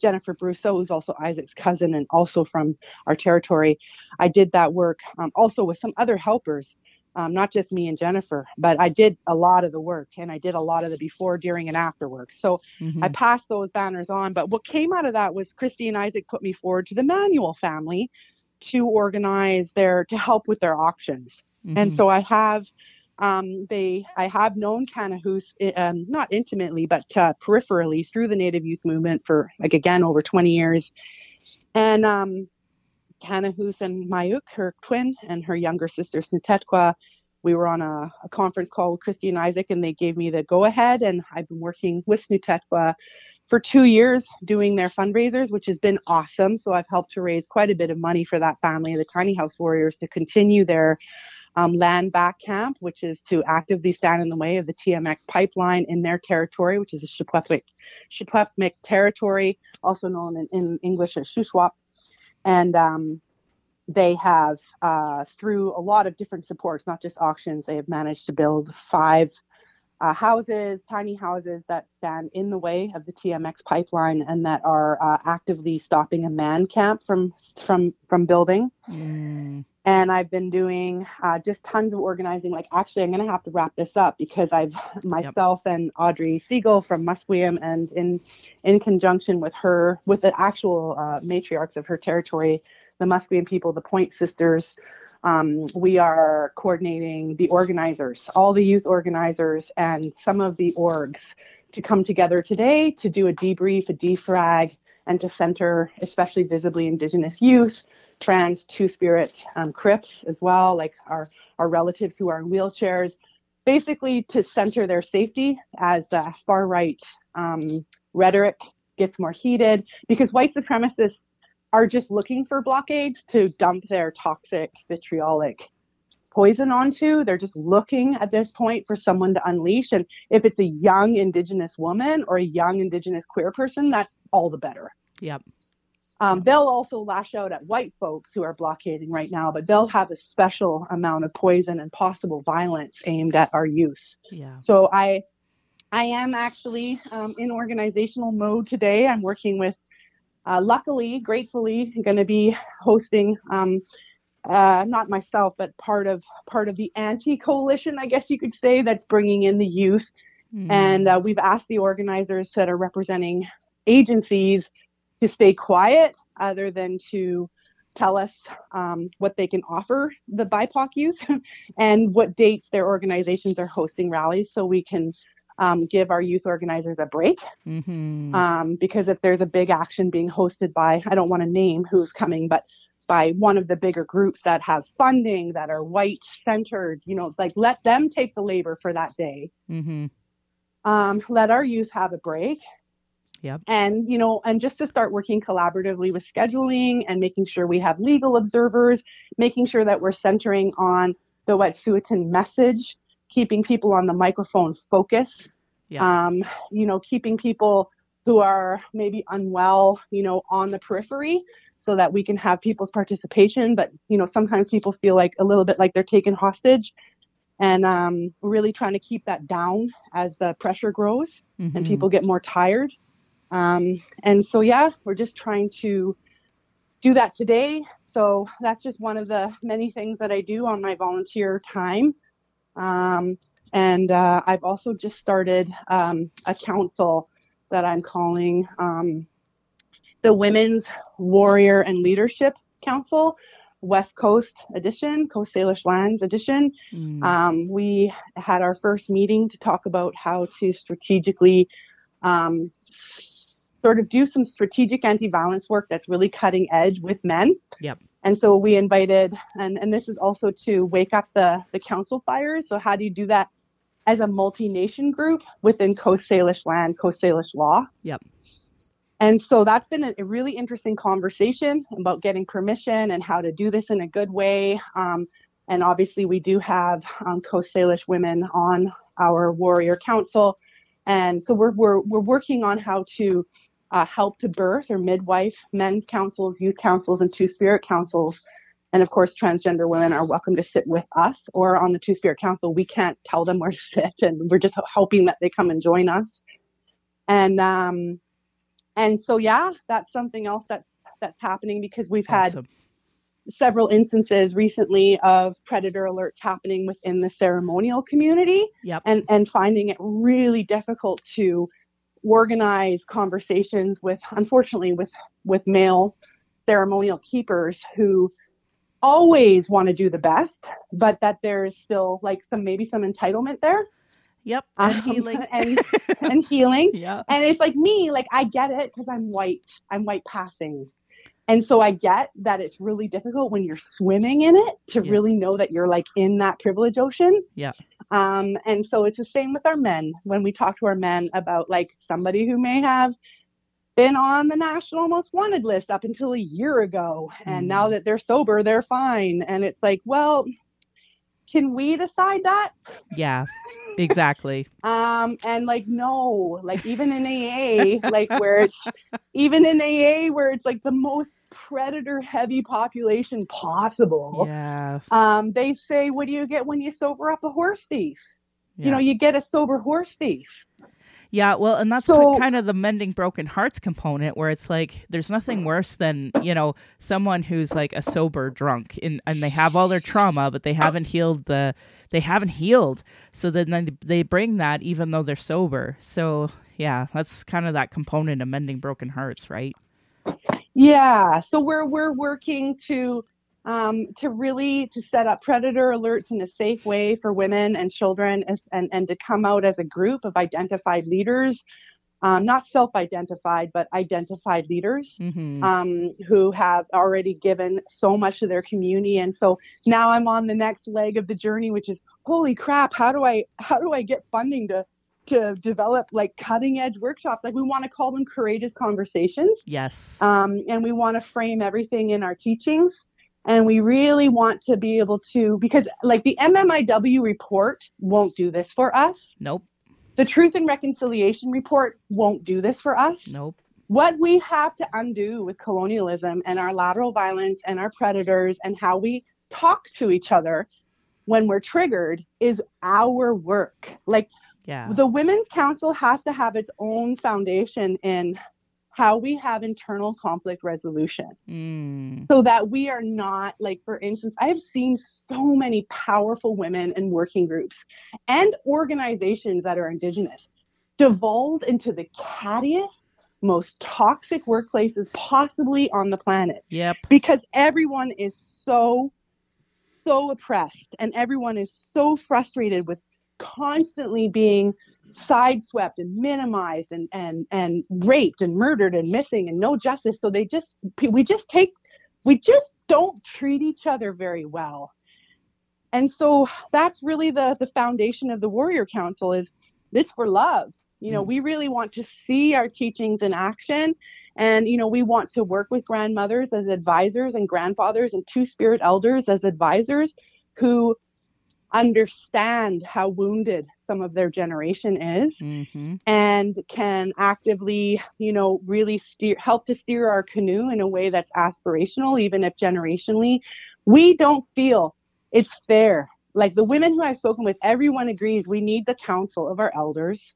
Jennifer Brousseau, who's also Isaac's cousin and also from our territory. I did that work um, also with some other helpers, um, not just me and Jennifer, but I did a lot of the work and I did a lot of the before, during, and after work. So mm-hmm. I passed those banners on. But what came out of that was Christi and Isaac put me forward to the Manuel family to organize their, to help with their auctions. Mm-hmm. And so I have um, they, I have known Kanahus, um, not intimately, but uh, peripherally through the Native Youth Movement for, like, again, over 20 years. And um, Kanahus and Mayuk, her twin, and her younger sister, Snetetqua, we were on a, a, conference call with Christi and Isaac, and they gave me the go ahead. And I've been working with Snetetqua for two years doing their fundraisers, which has been awesome. So I've helped to raise quite a bit of money for that family, the Tiny House Warriors, to continue their um, land back camp, which is to actively stand in the way of the TMX pipeline in their territory, which is a Secwepemc, territory, also known in, in English as Shuswap. And um, they have, uh, through a lot of different supports, not just auctions, they have managed to build five uh, houses, tiny houses that stand in the way of the TMX pipeline and that are uh, actively stopping a man camp from from from building. Mm and I've been doing uh, just tons of organizing. Like, actually, I'm going to have to wrap this up because I've <laughs> myself yep. and Audrey Siegl from Musqueam, and in in conjunction with her, with the actual uh, matriarchs of her territory, the Musqueam people, the Point Sisters. Um, we are coordinating the organizers, all the youth organizers, and some of the orgs to come together today to do a debrief, a defrag, and to center especially visibly Indigenous youth, trans, Two Spirit, um, Crips as well, like our, our relatives who are in wheelchairs, basically to center their safety as uh, far right um, rhetoric gets more heated because white supremacists are just looking for blockades to dump their toxic vitriolic poison onto. They're just looking at this point for someone to unleash. And if it's a young Indigenous woman or a young Indigenous queer person, that's all the better. Yep. Um, they'll also lash out at white folks who are blockading right now, but they'll have a special amount of poison and possible violence aimed at our youth. Yeah. So I, I am actually um, in organizational mode today. I'm working with, uh, luckily, gratefully, going to be hosting. Um, uh, not myself, but part of part of the anti-coalition, I guess you could say, that's bringing in the youth. Mm. And uh, we've asked the organizers that are representing agencies to stay quiet other than to tell us um, what they can offer the BIPOC youth <laughs> and what dates their organizations are hosting rallies so we can um, give our youth organizers a break. Mm-hmm. Um, because if there's a big action being hosted by, I don't want to name who's coming, but by one of the bigger groups that have funding that are white centered, you know, like let them take the labor for that day. Mm-hmm. Um, let our youth have a break Yep. And, you know, and just to start working collaboratively with scheduling and making sure we have legal observers, making sure that we're centering on the Wet'suwet'en message, keeping people on the microphone focus, Yeah. um, you know, keeping people who are maybe unwell, you know, on the periphery so that we can have people's participation. But, you know, sometimes people feel like a little bit like they're taken hostage and um, really trying to keep that down as the pressure grows and Mhm. people get more tired. Um, and so, yeah, we're just trying to do that today. So that's just one of the many things that I do on my volunteer time. Um, and uh, I've also just started um, a council that I'm calling um, the Women's Warrior and Leadership Council, West Coast Edition, Coast Salish Lands Edition. Mm. Um, we had our first meeting to talk about how to strategically um, sort of do some strategic anti-violence work that's really cutting edge with men. Yep. And so we invited, and, and this is also to wake up the, the council fires. So how do you do that as a multi-nation group within Coast Salish land, Coast Salish law? Yep. And so that's been a, really interesting conversation about getting permission and how to do this in a good way. Um, and obviously, we do have um, Coast Salish women on our Warrior Council. And so we're, we're, we're working on how to uh, help to birth or midwife men's councils, youth councils, and two spirit councils. And of course, transgender women are welcome to sit with us or on the Two Spirit Council. We can't tell them where to <laughs> sit, and we're just hoping that they come and join us. And um, and so yeah, that's something else that's that's happening because we've had Awesome. several instances recently of predator alerts happening within the ceremonial community Yep. and and finding it really difficult to organize conversations with unfortunately with with male ceremonial keepers who always want to do the best but that there's still like some maybe some entitlement there Yep. And Um, <laughs> healing. <laughs> and and healing <laughs> yeah. and it's like me like i get it because i'm white i'm white passing and so i get that it's really difficult when you're swimming in it to Yeah. really know that you're like in that privilege ocean Yeah. um and so it's the same with our men when we talk to our men about like somebody who may have been on the national most wanted list up until a year ago and Mm. now that they're sober they're fine and it's like well can we decide that Yeah. Exactly. <laughs> um, and like no, like even in AA, like where it's even in AA where it's like the most predator heavy population possible. Yeah. Um, they say, what do you get when you sober up a horse thief? You know, you get a sober horse thief. Yeah, well, and that's So- kind of the mending broken hearts component where it's like there's nothing worse than, you know, someone who's like a sober drunk and, and they have all their trauma, but they haven't healed the they haven't healed. So then they bring that even though they're sober. So, yeah, that's kind of that component of mending broken hearts, right? Yeah, so we're we're working to um, to really to set up predator alerts in a safe way for women and children, as, and and to come out as a group of identified leaders, um, not self-identified but identified leaders Mhm. um, who have already given so much to their community, and so now I'm on the next leg of the journey, which is holy crap, how do I how do I get funding to to develop like cutting edge workshops? Like we want to call them courageous conversations yes. um, and we want to frame everything in our teachings and we really want to be able to because like the mmiw report won't do this for us Nope. the truth and reconciliation report won't do this for us Nope. what we have to undo with colonialism and our lateral violence and our predators and how we talk to each other when we're triggered is our work like Yeah. the Women's Council has to have its own foundation in how we have internal conflict resolution Mm. so that we are not like for instance i've seen so many powerful women in working groups and organizations that are indigenous devolve into the cattiest most toxic workplaces possibly on the planet Yep. because everyone is so so oppressed and everyone is so frustrated with constantly being sideswept and minimized and and and raped and murdered and missing and no justice so they just we just take we just don't treat each other very well and so that's really the the foundation of the warrior council is it's for love You know, Mm. we really want to see our teachings in action. And, you know, we want to work with grandmothers as advisors and grandfathers and two spirit elders as advisors who understand how wounded some of their generation is Mm-hmm. and can actively, you know, really steer help to steer our canoe in a way that's aspirational, even if generationally we don't feel it's fair. Like the women who I've spoken with, everyone agrees we need the counsel of our elders,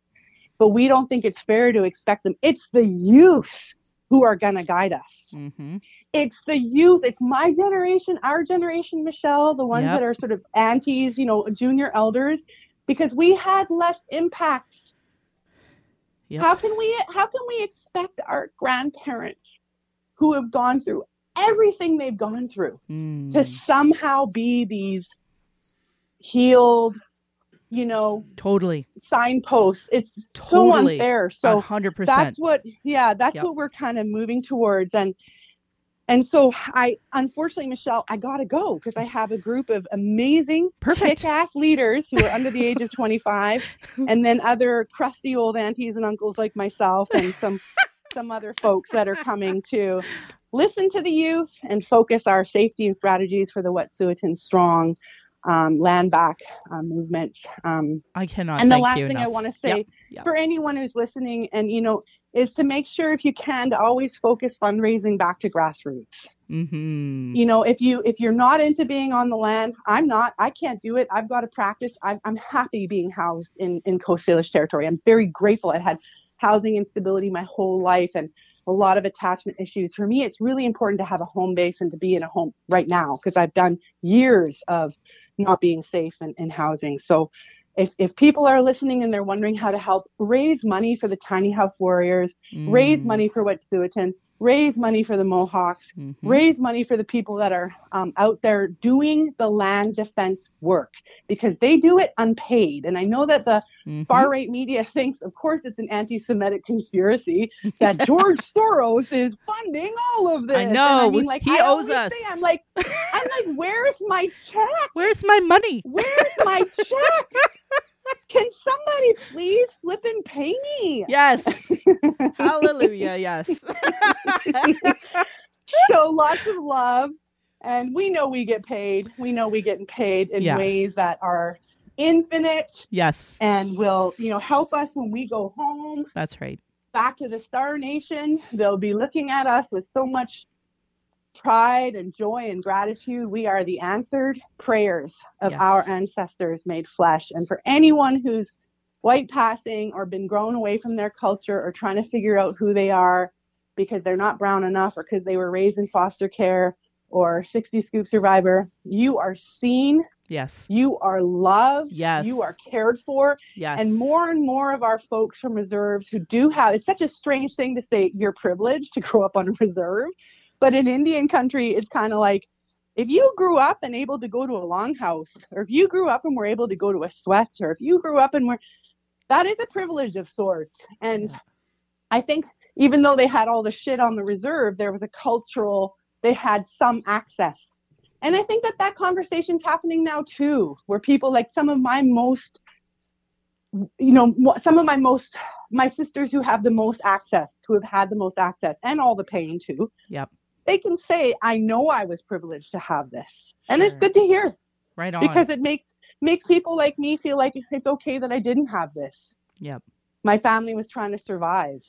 but we don't think it's fair to expect them. It's the youth who are gonna guide us. Mm-hmm. It's the youth. It's my generation, our generation, Michelle, the ones Yep. that are sort of aunties, you know, junior elders, because we had less impact Yep. how can we how can we expect our grandparents who have gone through everything they've gone through to Mm. somehow be these healed, you know, Totally. signposts? It's so Totally. unfair. So hundred percent. that's what yeah, that's Yep. what we're kind of moving towards and and so I unfortunately Michelle, I got to go because I have a group of amazing Perfect. kick-ass leaders who are under the age of <laughs> 25 and then other crusty old aunties and uncles like myself and some <laughs> some other folks that are coming to listen to the youth and focus our safety and strategies for the Wet'suwet'en Strong um, land back uh, movement. Um, I cannot. and the last thing I want to say Yep, yep. for anyone who's listening and you know is to make sure if you can to always focus fundraising back to grassroots Mm-hmm. you know if you if you're not into being on the land i'm not i can't do it i've got to practice i'm, I'm happy being housed in in coast salish territory i'm very grateful i've had housing instability my whole life and a lot of attachment issues for me it's really important to have a home base and to be in a home right now because i've done years of not being safe in, in housing so if, if people are listening and they're wondering how to help raise money for the tiny house warriors raise Mm. money for Wet'suwet'en, raise money for the Mohawks, Mhm. raise money for the people that are um, out there doing the land defense work because they do it unpaid. And I know that the Mhm. far right media <laughs> thinks, of course, it's an anti Semitic conspiracy that George <laughs> Soros is funding all of this. I know. mean, like, He I owes always say, us. I'm like, I'm like, where's my check? Where's my money? Where's my <laughs> check? Can somebody please flip and pay me? Yes. <laughs> Hallelujah. Yes. <laughs> so lots of love and we know we get paid we know we get paid in Yeah. ways that are infinite yes. and will you know help us when we go home That's right. back to the star nation they'll be looking at us with so much pride and joy and gratitude we are the answered prayers of Yes. our ancestors made flesh and for anyone who's white passing or been grown away from their culture or trying to figure out who they are because they're not brown enough or because they were raised in foster care or 60 scoop survivor you are seen Yes. you are loved Yes. you are cared for Yes. and more and more of our folks from reserves who do have it's such a strange thing to say you're privileged to <laughs> grow up on a reserve but in indian country it's kind of like if you grew up and able to go to a longhouse or if you grew up and were able to go to a sweat or if you grew up and were that is a privilege of sorts. And i think even though they had all the shit on the reserve there was a cultural they had some access. And i think that that conversation's happening now too where people like some of my most you know some of my most my sisters who have the most access who have had the most access and all the pain too. Yep. They can say i know i was privileged to have this. And it's good to hear. Right on. because it makes makes people like me feel like it's okay that i didn't have this. Yep. my family was trying to survive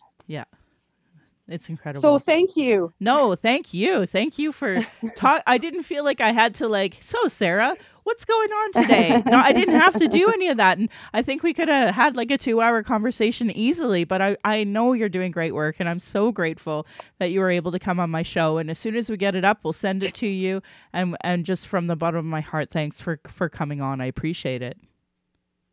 It's incredible. so thank you no, thank you. Thank you for talk. I didn't feel like I had to like. So Sarah, what's going on today? No, I didn't have to do <laughs> any of that, and I think we could have had like a two-hour conversation easily. But I, I know you're doing great work, and I'm so grateful that you were able to come on my show. And as soon as we get it up, we'll send it to you. And and just from the bottom of my heart, thanks for for coming on. I appreciate it.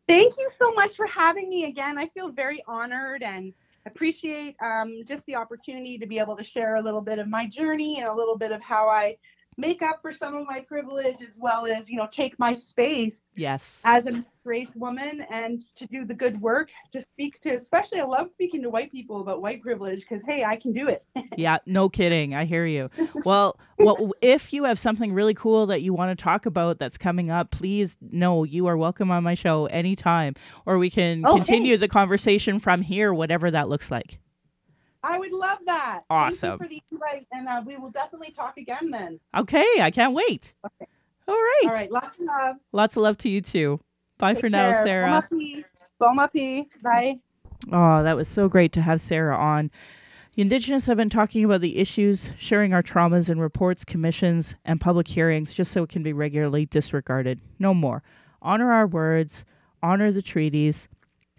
thank you so much for having me again i feel very honored and appreciate um, just the opportunity to be able to share a little bit of my journey and a little bit of how i make up for some of my privilege as well as you know take my space Yes. as a race woman and to do the good work to speak to especially i love speaking to white people about white privilege because hey i can do it <laughs> yeah, no kidding. I hear you. Well, well, if you have something really cool that you want to talk about that's coming up, please know you are welcome on my show anytime, or we can Oh, continue the conversation from here, whatever that looks like. I would love that Awesome. Thank you for the invite and uh, we will definitely talk again then Okay, I can't wait. Okay. All right. all right lots of love Lots of love to you too. Bye Take for now. Sarah. Bon appetit. bye Oh, that was so great to have Sarah on. The Indigenous have been talking about the issues, sharing our traumas in reports, commissions, and public hearings just so it can be regularly disregarded. No more. Honor our words, honor the treaties,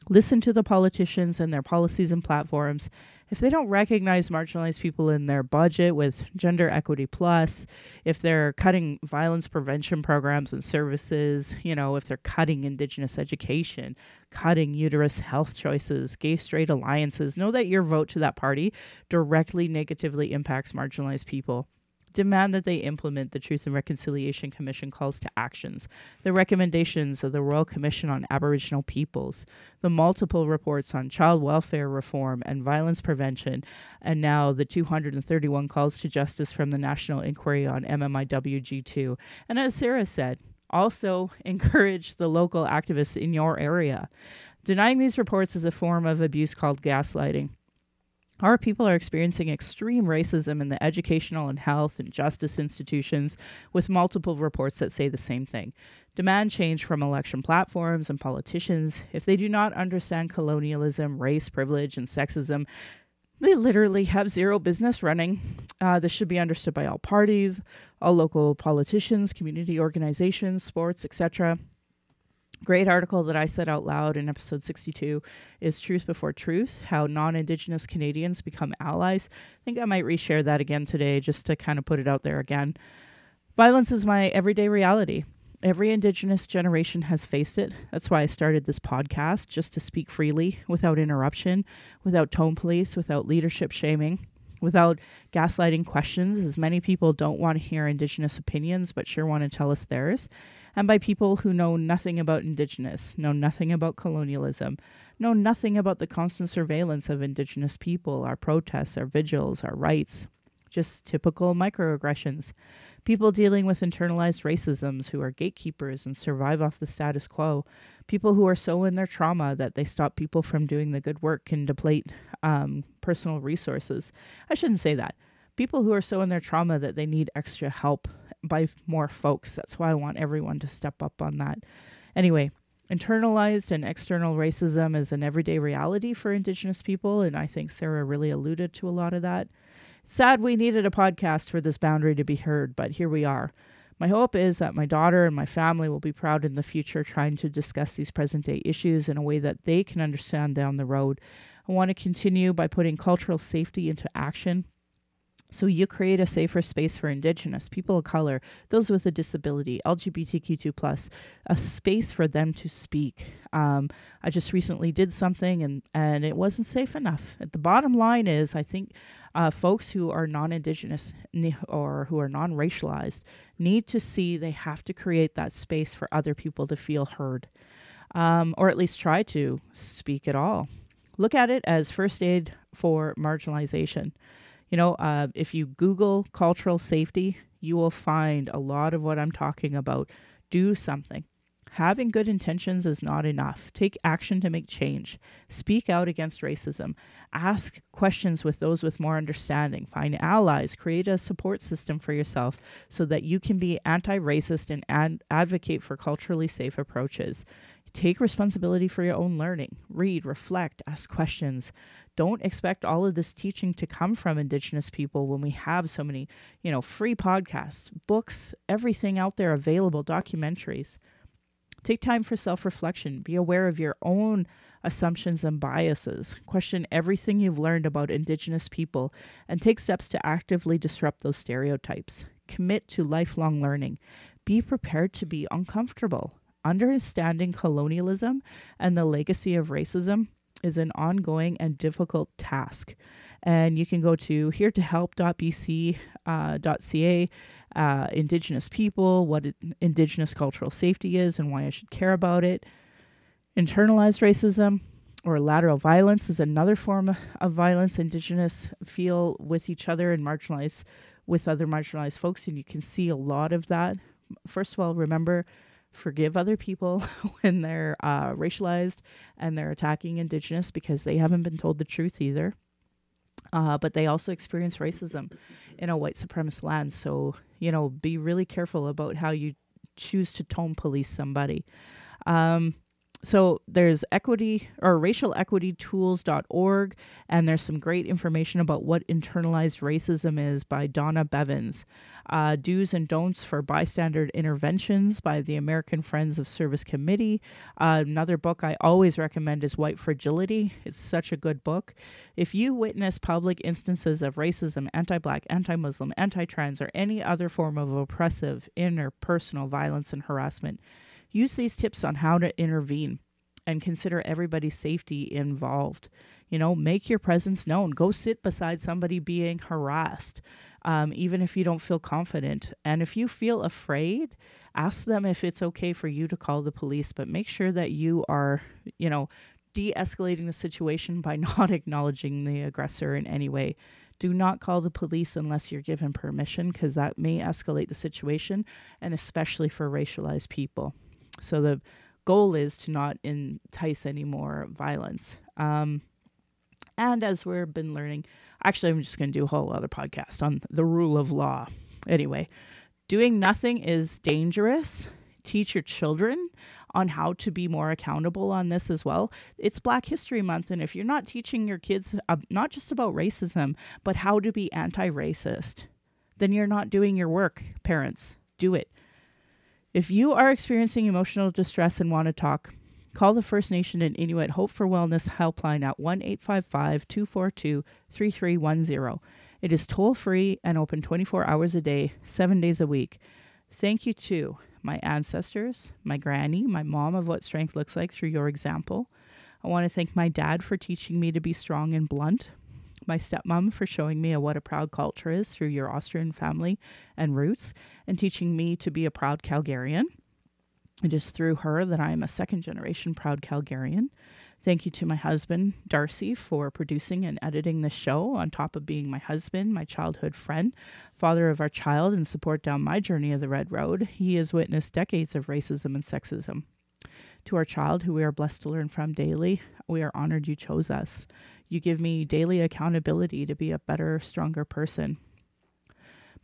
listen to the politicians and their policies and platforms. If they don't recognize marginalized people in their budget with Gender Equity Plus, if they're cutting violence prevention programs and services, you know, if they're cutting Indigenous education, cutting uterus health choices, gay straight alliances, know that your vote to that party directly negatively impacts marginalized people. Demand that they implement the Truth and Reconciliation Commission calls to actions, the recommendations of the Royal Commission on Aboriginal Peoples, the multiple reports on child welfare reform and violence prevention, and now the 231 calls to justice from the National Inquiry on MMIWG2. And as Sarah said, also <laughs> encourage the local activists in your area. Denying these reports is a form of abuse called gaslighting. Our people are experiencing extreme racism in the educational and health and justice institutions, with multiple reports that say the same thing. Demand change from election platforms and politicians. If they do not understand colonialism, race, privilege, and sexism, they literally have zero business running. Uh, this should be understood by all parties, all local politicians, community organizations, sports, etc. Great article that I said out loud in episode 62 is Truth Before Truth How Non Indigenous Canadians Become Allies. I think I might reshare that again today just to kind of put it out there again. Violence is my everyday reality. Every Indigenous generation has faced it. That's why I started this podcast, just to speak freely, without interruption, without tone police, without leadership shaming, without gaslighting questions, as many people don't want to hear Indigenous opinions but sure want to tell us theirs, and by people who know nothing about Indigenous, know nothing about colonialism, know nothing about the constant surveillance of Indigenous people, our protests, our vigils, our rights, just typical microaggressions. People dealing with internalized racisms who are gatekeepers and survive off the status quo. People who are so in their trauma that they stop people from doing the good work and deplete um, personal resources. I shouldn't say that. People who are so in their trauma that they need extra help by more folks. That's why I want everyone to step up on that. Anyway, internalized and external racism is an everyday reality for Indigenous people, and I think Sarah really alluded to a lot of that. Sad we needed a podcast for this boundary to be heard, but here we are. My hope is that my daughter and my family will be proud in the future trying to discuss these present day issues in a way that they can understand down the road. I want to continue by putting cultural safety into action. So you create a safer space for Indigenous people of color, those with a disability, LGBTQ2+, a space for them to speak. Um, I just recently did something and, and it wasn't safe enough. The bottom line is, I think uh, folks who are non-indigenous or who are non-racialized need to see they have to create that space for other people to feel heard um, or at least try to speak at all look at it as first aid for marginalization you know uh, if you google cultural safety you will find a lot of what i'm talking about do something Having good intentions is not enough. Take action to make change. Speak out against racism. Ask questions with those with more understanding. Find allies. Create a support system for yourself so that you can be anti racist and ad- advocate for culturally safe approaches. Take responsibility for your own learning. Read, reflect, ask questions. Don't expect all of this teaching to come from Indigenous people when we have so many, you know, free podcasts, books, everything out there available, documentaries. Take time for self reflection. Be aware of your own assumptions and biases. Question everything you've learned about Indigenous people and take steps to actively disrupt those stereotypes. Commit to lifelong learning. Be prepared to be uncomfortable. Understanding colonialism and the legacy of racism is an ongoing and difficult task. And you can go to here to help.bc.ca uh, Indigenous people, what Indigenous cultural safety is, and why I should care about it. Internalized racism or lateral violence is another form of violence Indigenous feel with each other and marginalized with other marginalized folks, and you can see a lot of that. First of all, remember forgive other people <laughs> when they're uh, racialized and they're attacking Indigenous because they haven't been told the truth either. Uh, but they also experience racism in a white supremacist land. So, you know, be really careful about how you choose to tone police somebody. Um, so there's equity or racialequitytools.org and there's some great information about what internalized racism is by donna bivens. Uh, do's and don'ts for bystander interventions by the american friends of service committee. Uh, another book i always recommend is white fragility. It's such a good book. If you witness public instances of racism anti-black anti-muslim anti-trans or any other form of oppressive interpersonal violence and harassment Use these tips on how to intervene and consider everybody's safety involved. You know, make your presence known. Go sit beside somebody being harassed, um, even if you don't feel confident. And if you feel afraid, ask them if it's okay for you to call the police, but make sure that you are, you know, de escalating the situation by <laughs> not acknowledging the aggressor in any way. Do not call the police unless you're given permission because that may escalate the situation, and especially for racialized people. So the goal is to not entice any more violence. Um, and as we've been learning, actually, I'm just going to do a whole other podcast on the rule of law. Anyway, doing nothing is dangerous. Teach your children on how to be more accountable on this as well. It's Black History Month, and if you're not teaching your kids uh, not just about racism, but how to be anti racist, then you're not doing your work, parents. Do it. If you are experiencing emotional distress and want to talk, call the First Nation and Inuit Hope for Wellness helpline at 1 855 242 3310. It is toll free and open 24 hours a day, seven days a week. Thank you to my ancestors, my granny, my mom of what strength looks like through your example. I want to thank my dad for teaching me to be strong and blunt, my stepmom for showing me what a proud culture is through your Austrian family and roots and teaching me to be a proud Calgarian. It is through her that I am a second generation proud Calgarian. Thank you to my husband, Darcy, for producing and editing this show, on top of being my husband, my childhood friend, father of our child, and support down my journey of the Red Road. He has witnessed decades of racism and sexism. To our child, who we are blessed to learn from daily, we are honored you chose us. You give me daily accountability to be a better, stronger person.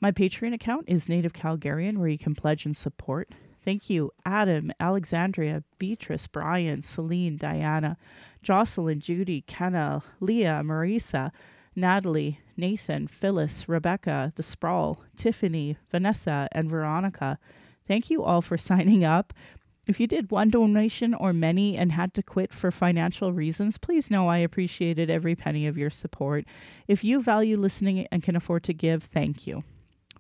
My Patreon account is Native Calgarian, where you can pledge and support. Thank you, Adam, Alexandria, Beatrice, Brian, Celine, Diana, Jocelyn, Judy, Kenna, Leah, Marisa, Natalie, Nathan, Phyllis, Rebecca, The Sprawl, Tiffany, Vanessa, and Veronica. Thank you all for <laughs> signing up. If you did one donation or many and had to quit for financial reasons, please know I appreciated every penny of your support. If you value listening and can afford to give, thank you.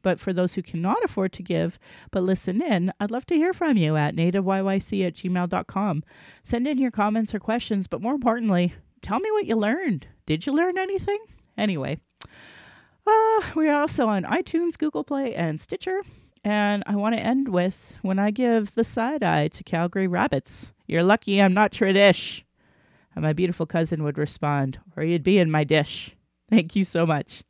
But for those who cannot afford to give but listen in, I'd love to hear from you at nativeyyc at gmail.com. Send in your comments or questions, but more importantly, tell me what you learned. Did you learn anything? Anyway, uh, we are also on iTunes, Google Play, and Stitcher. And I want to end with when I give the side eye to Calgary rabbits. You're lucky I'm not tradish. And my beautiful cousin would respond, or you'd be in my dish. Thank you so much.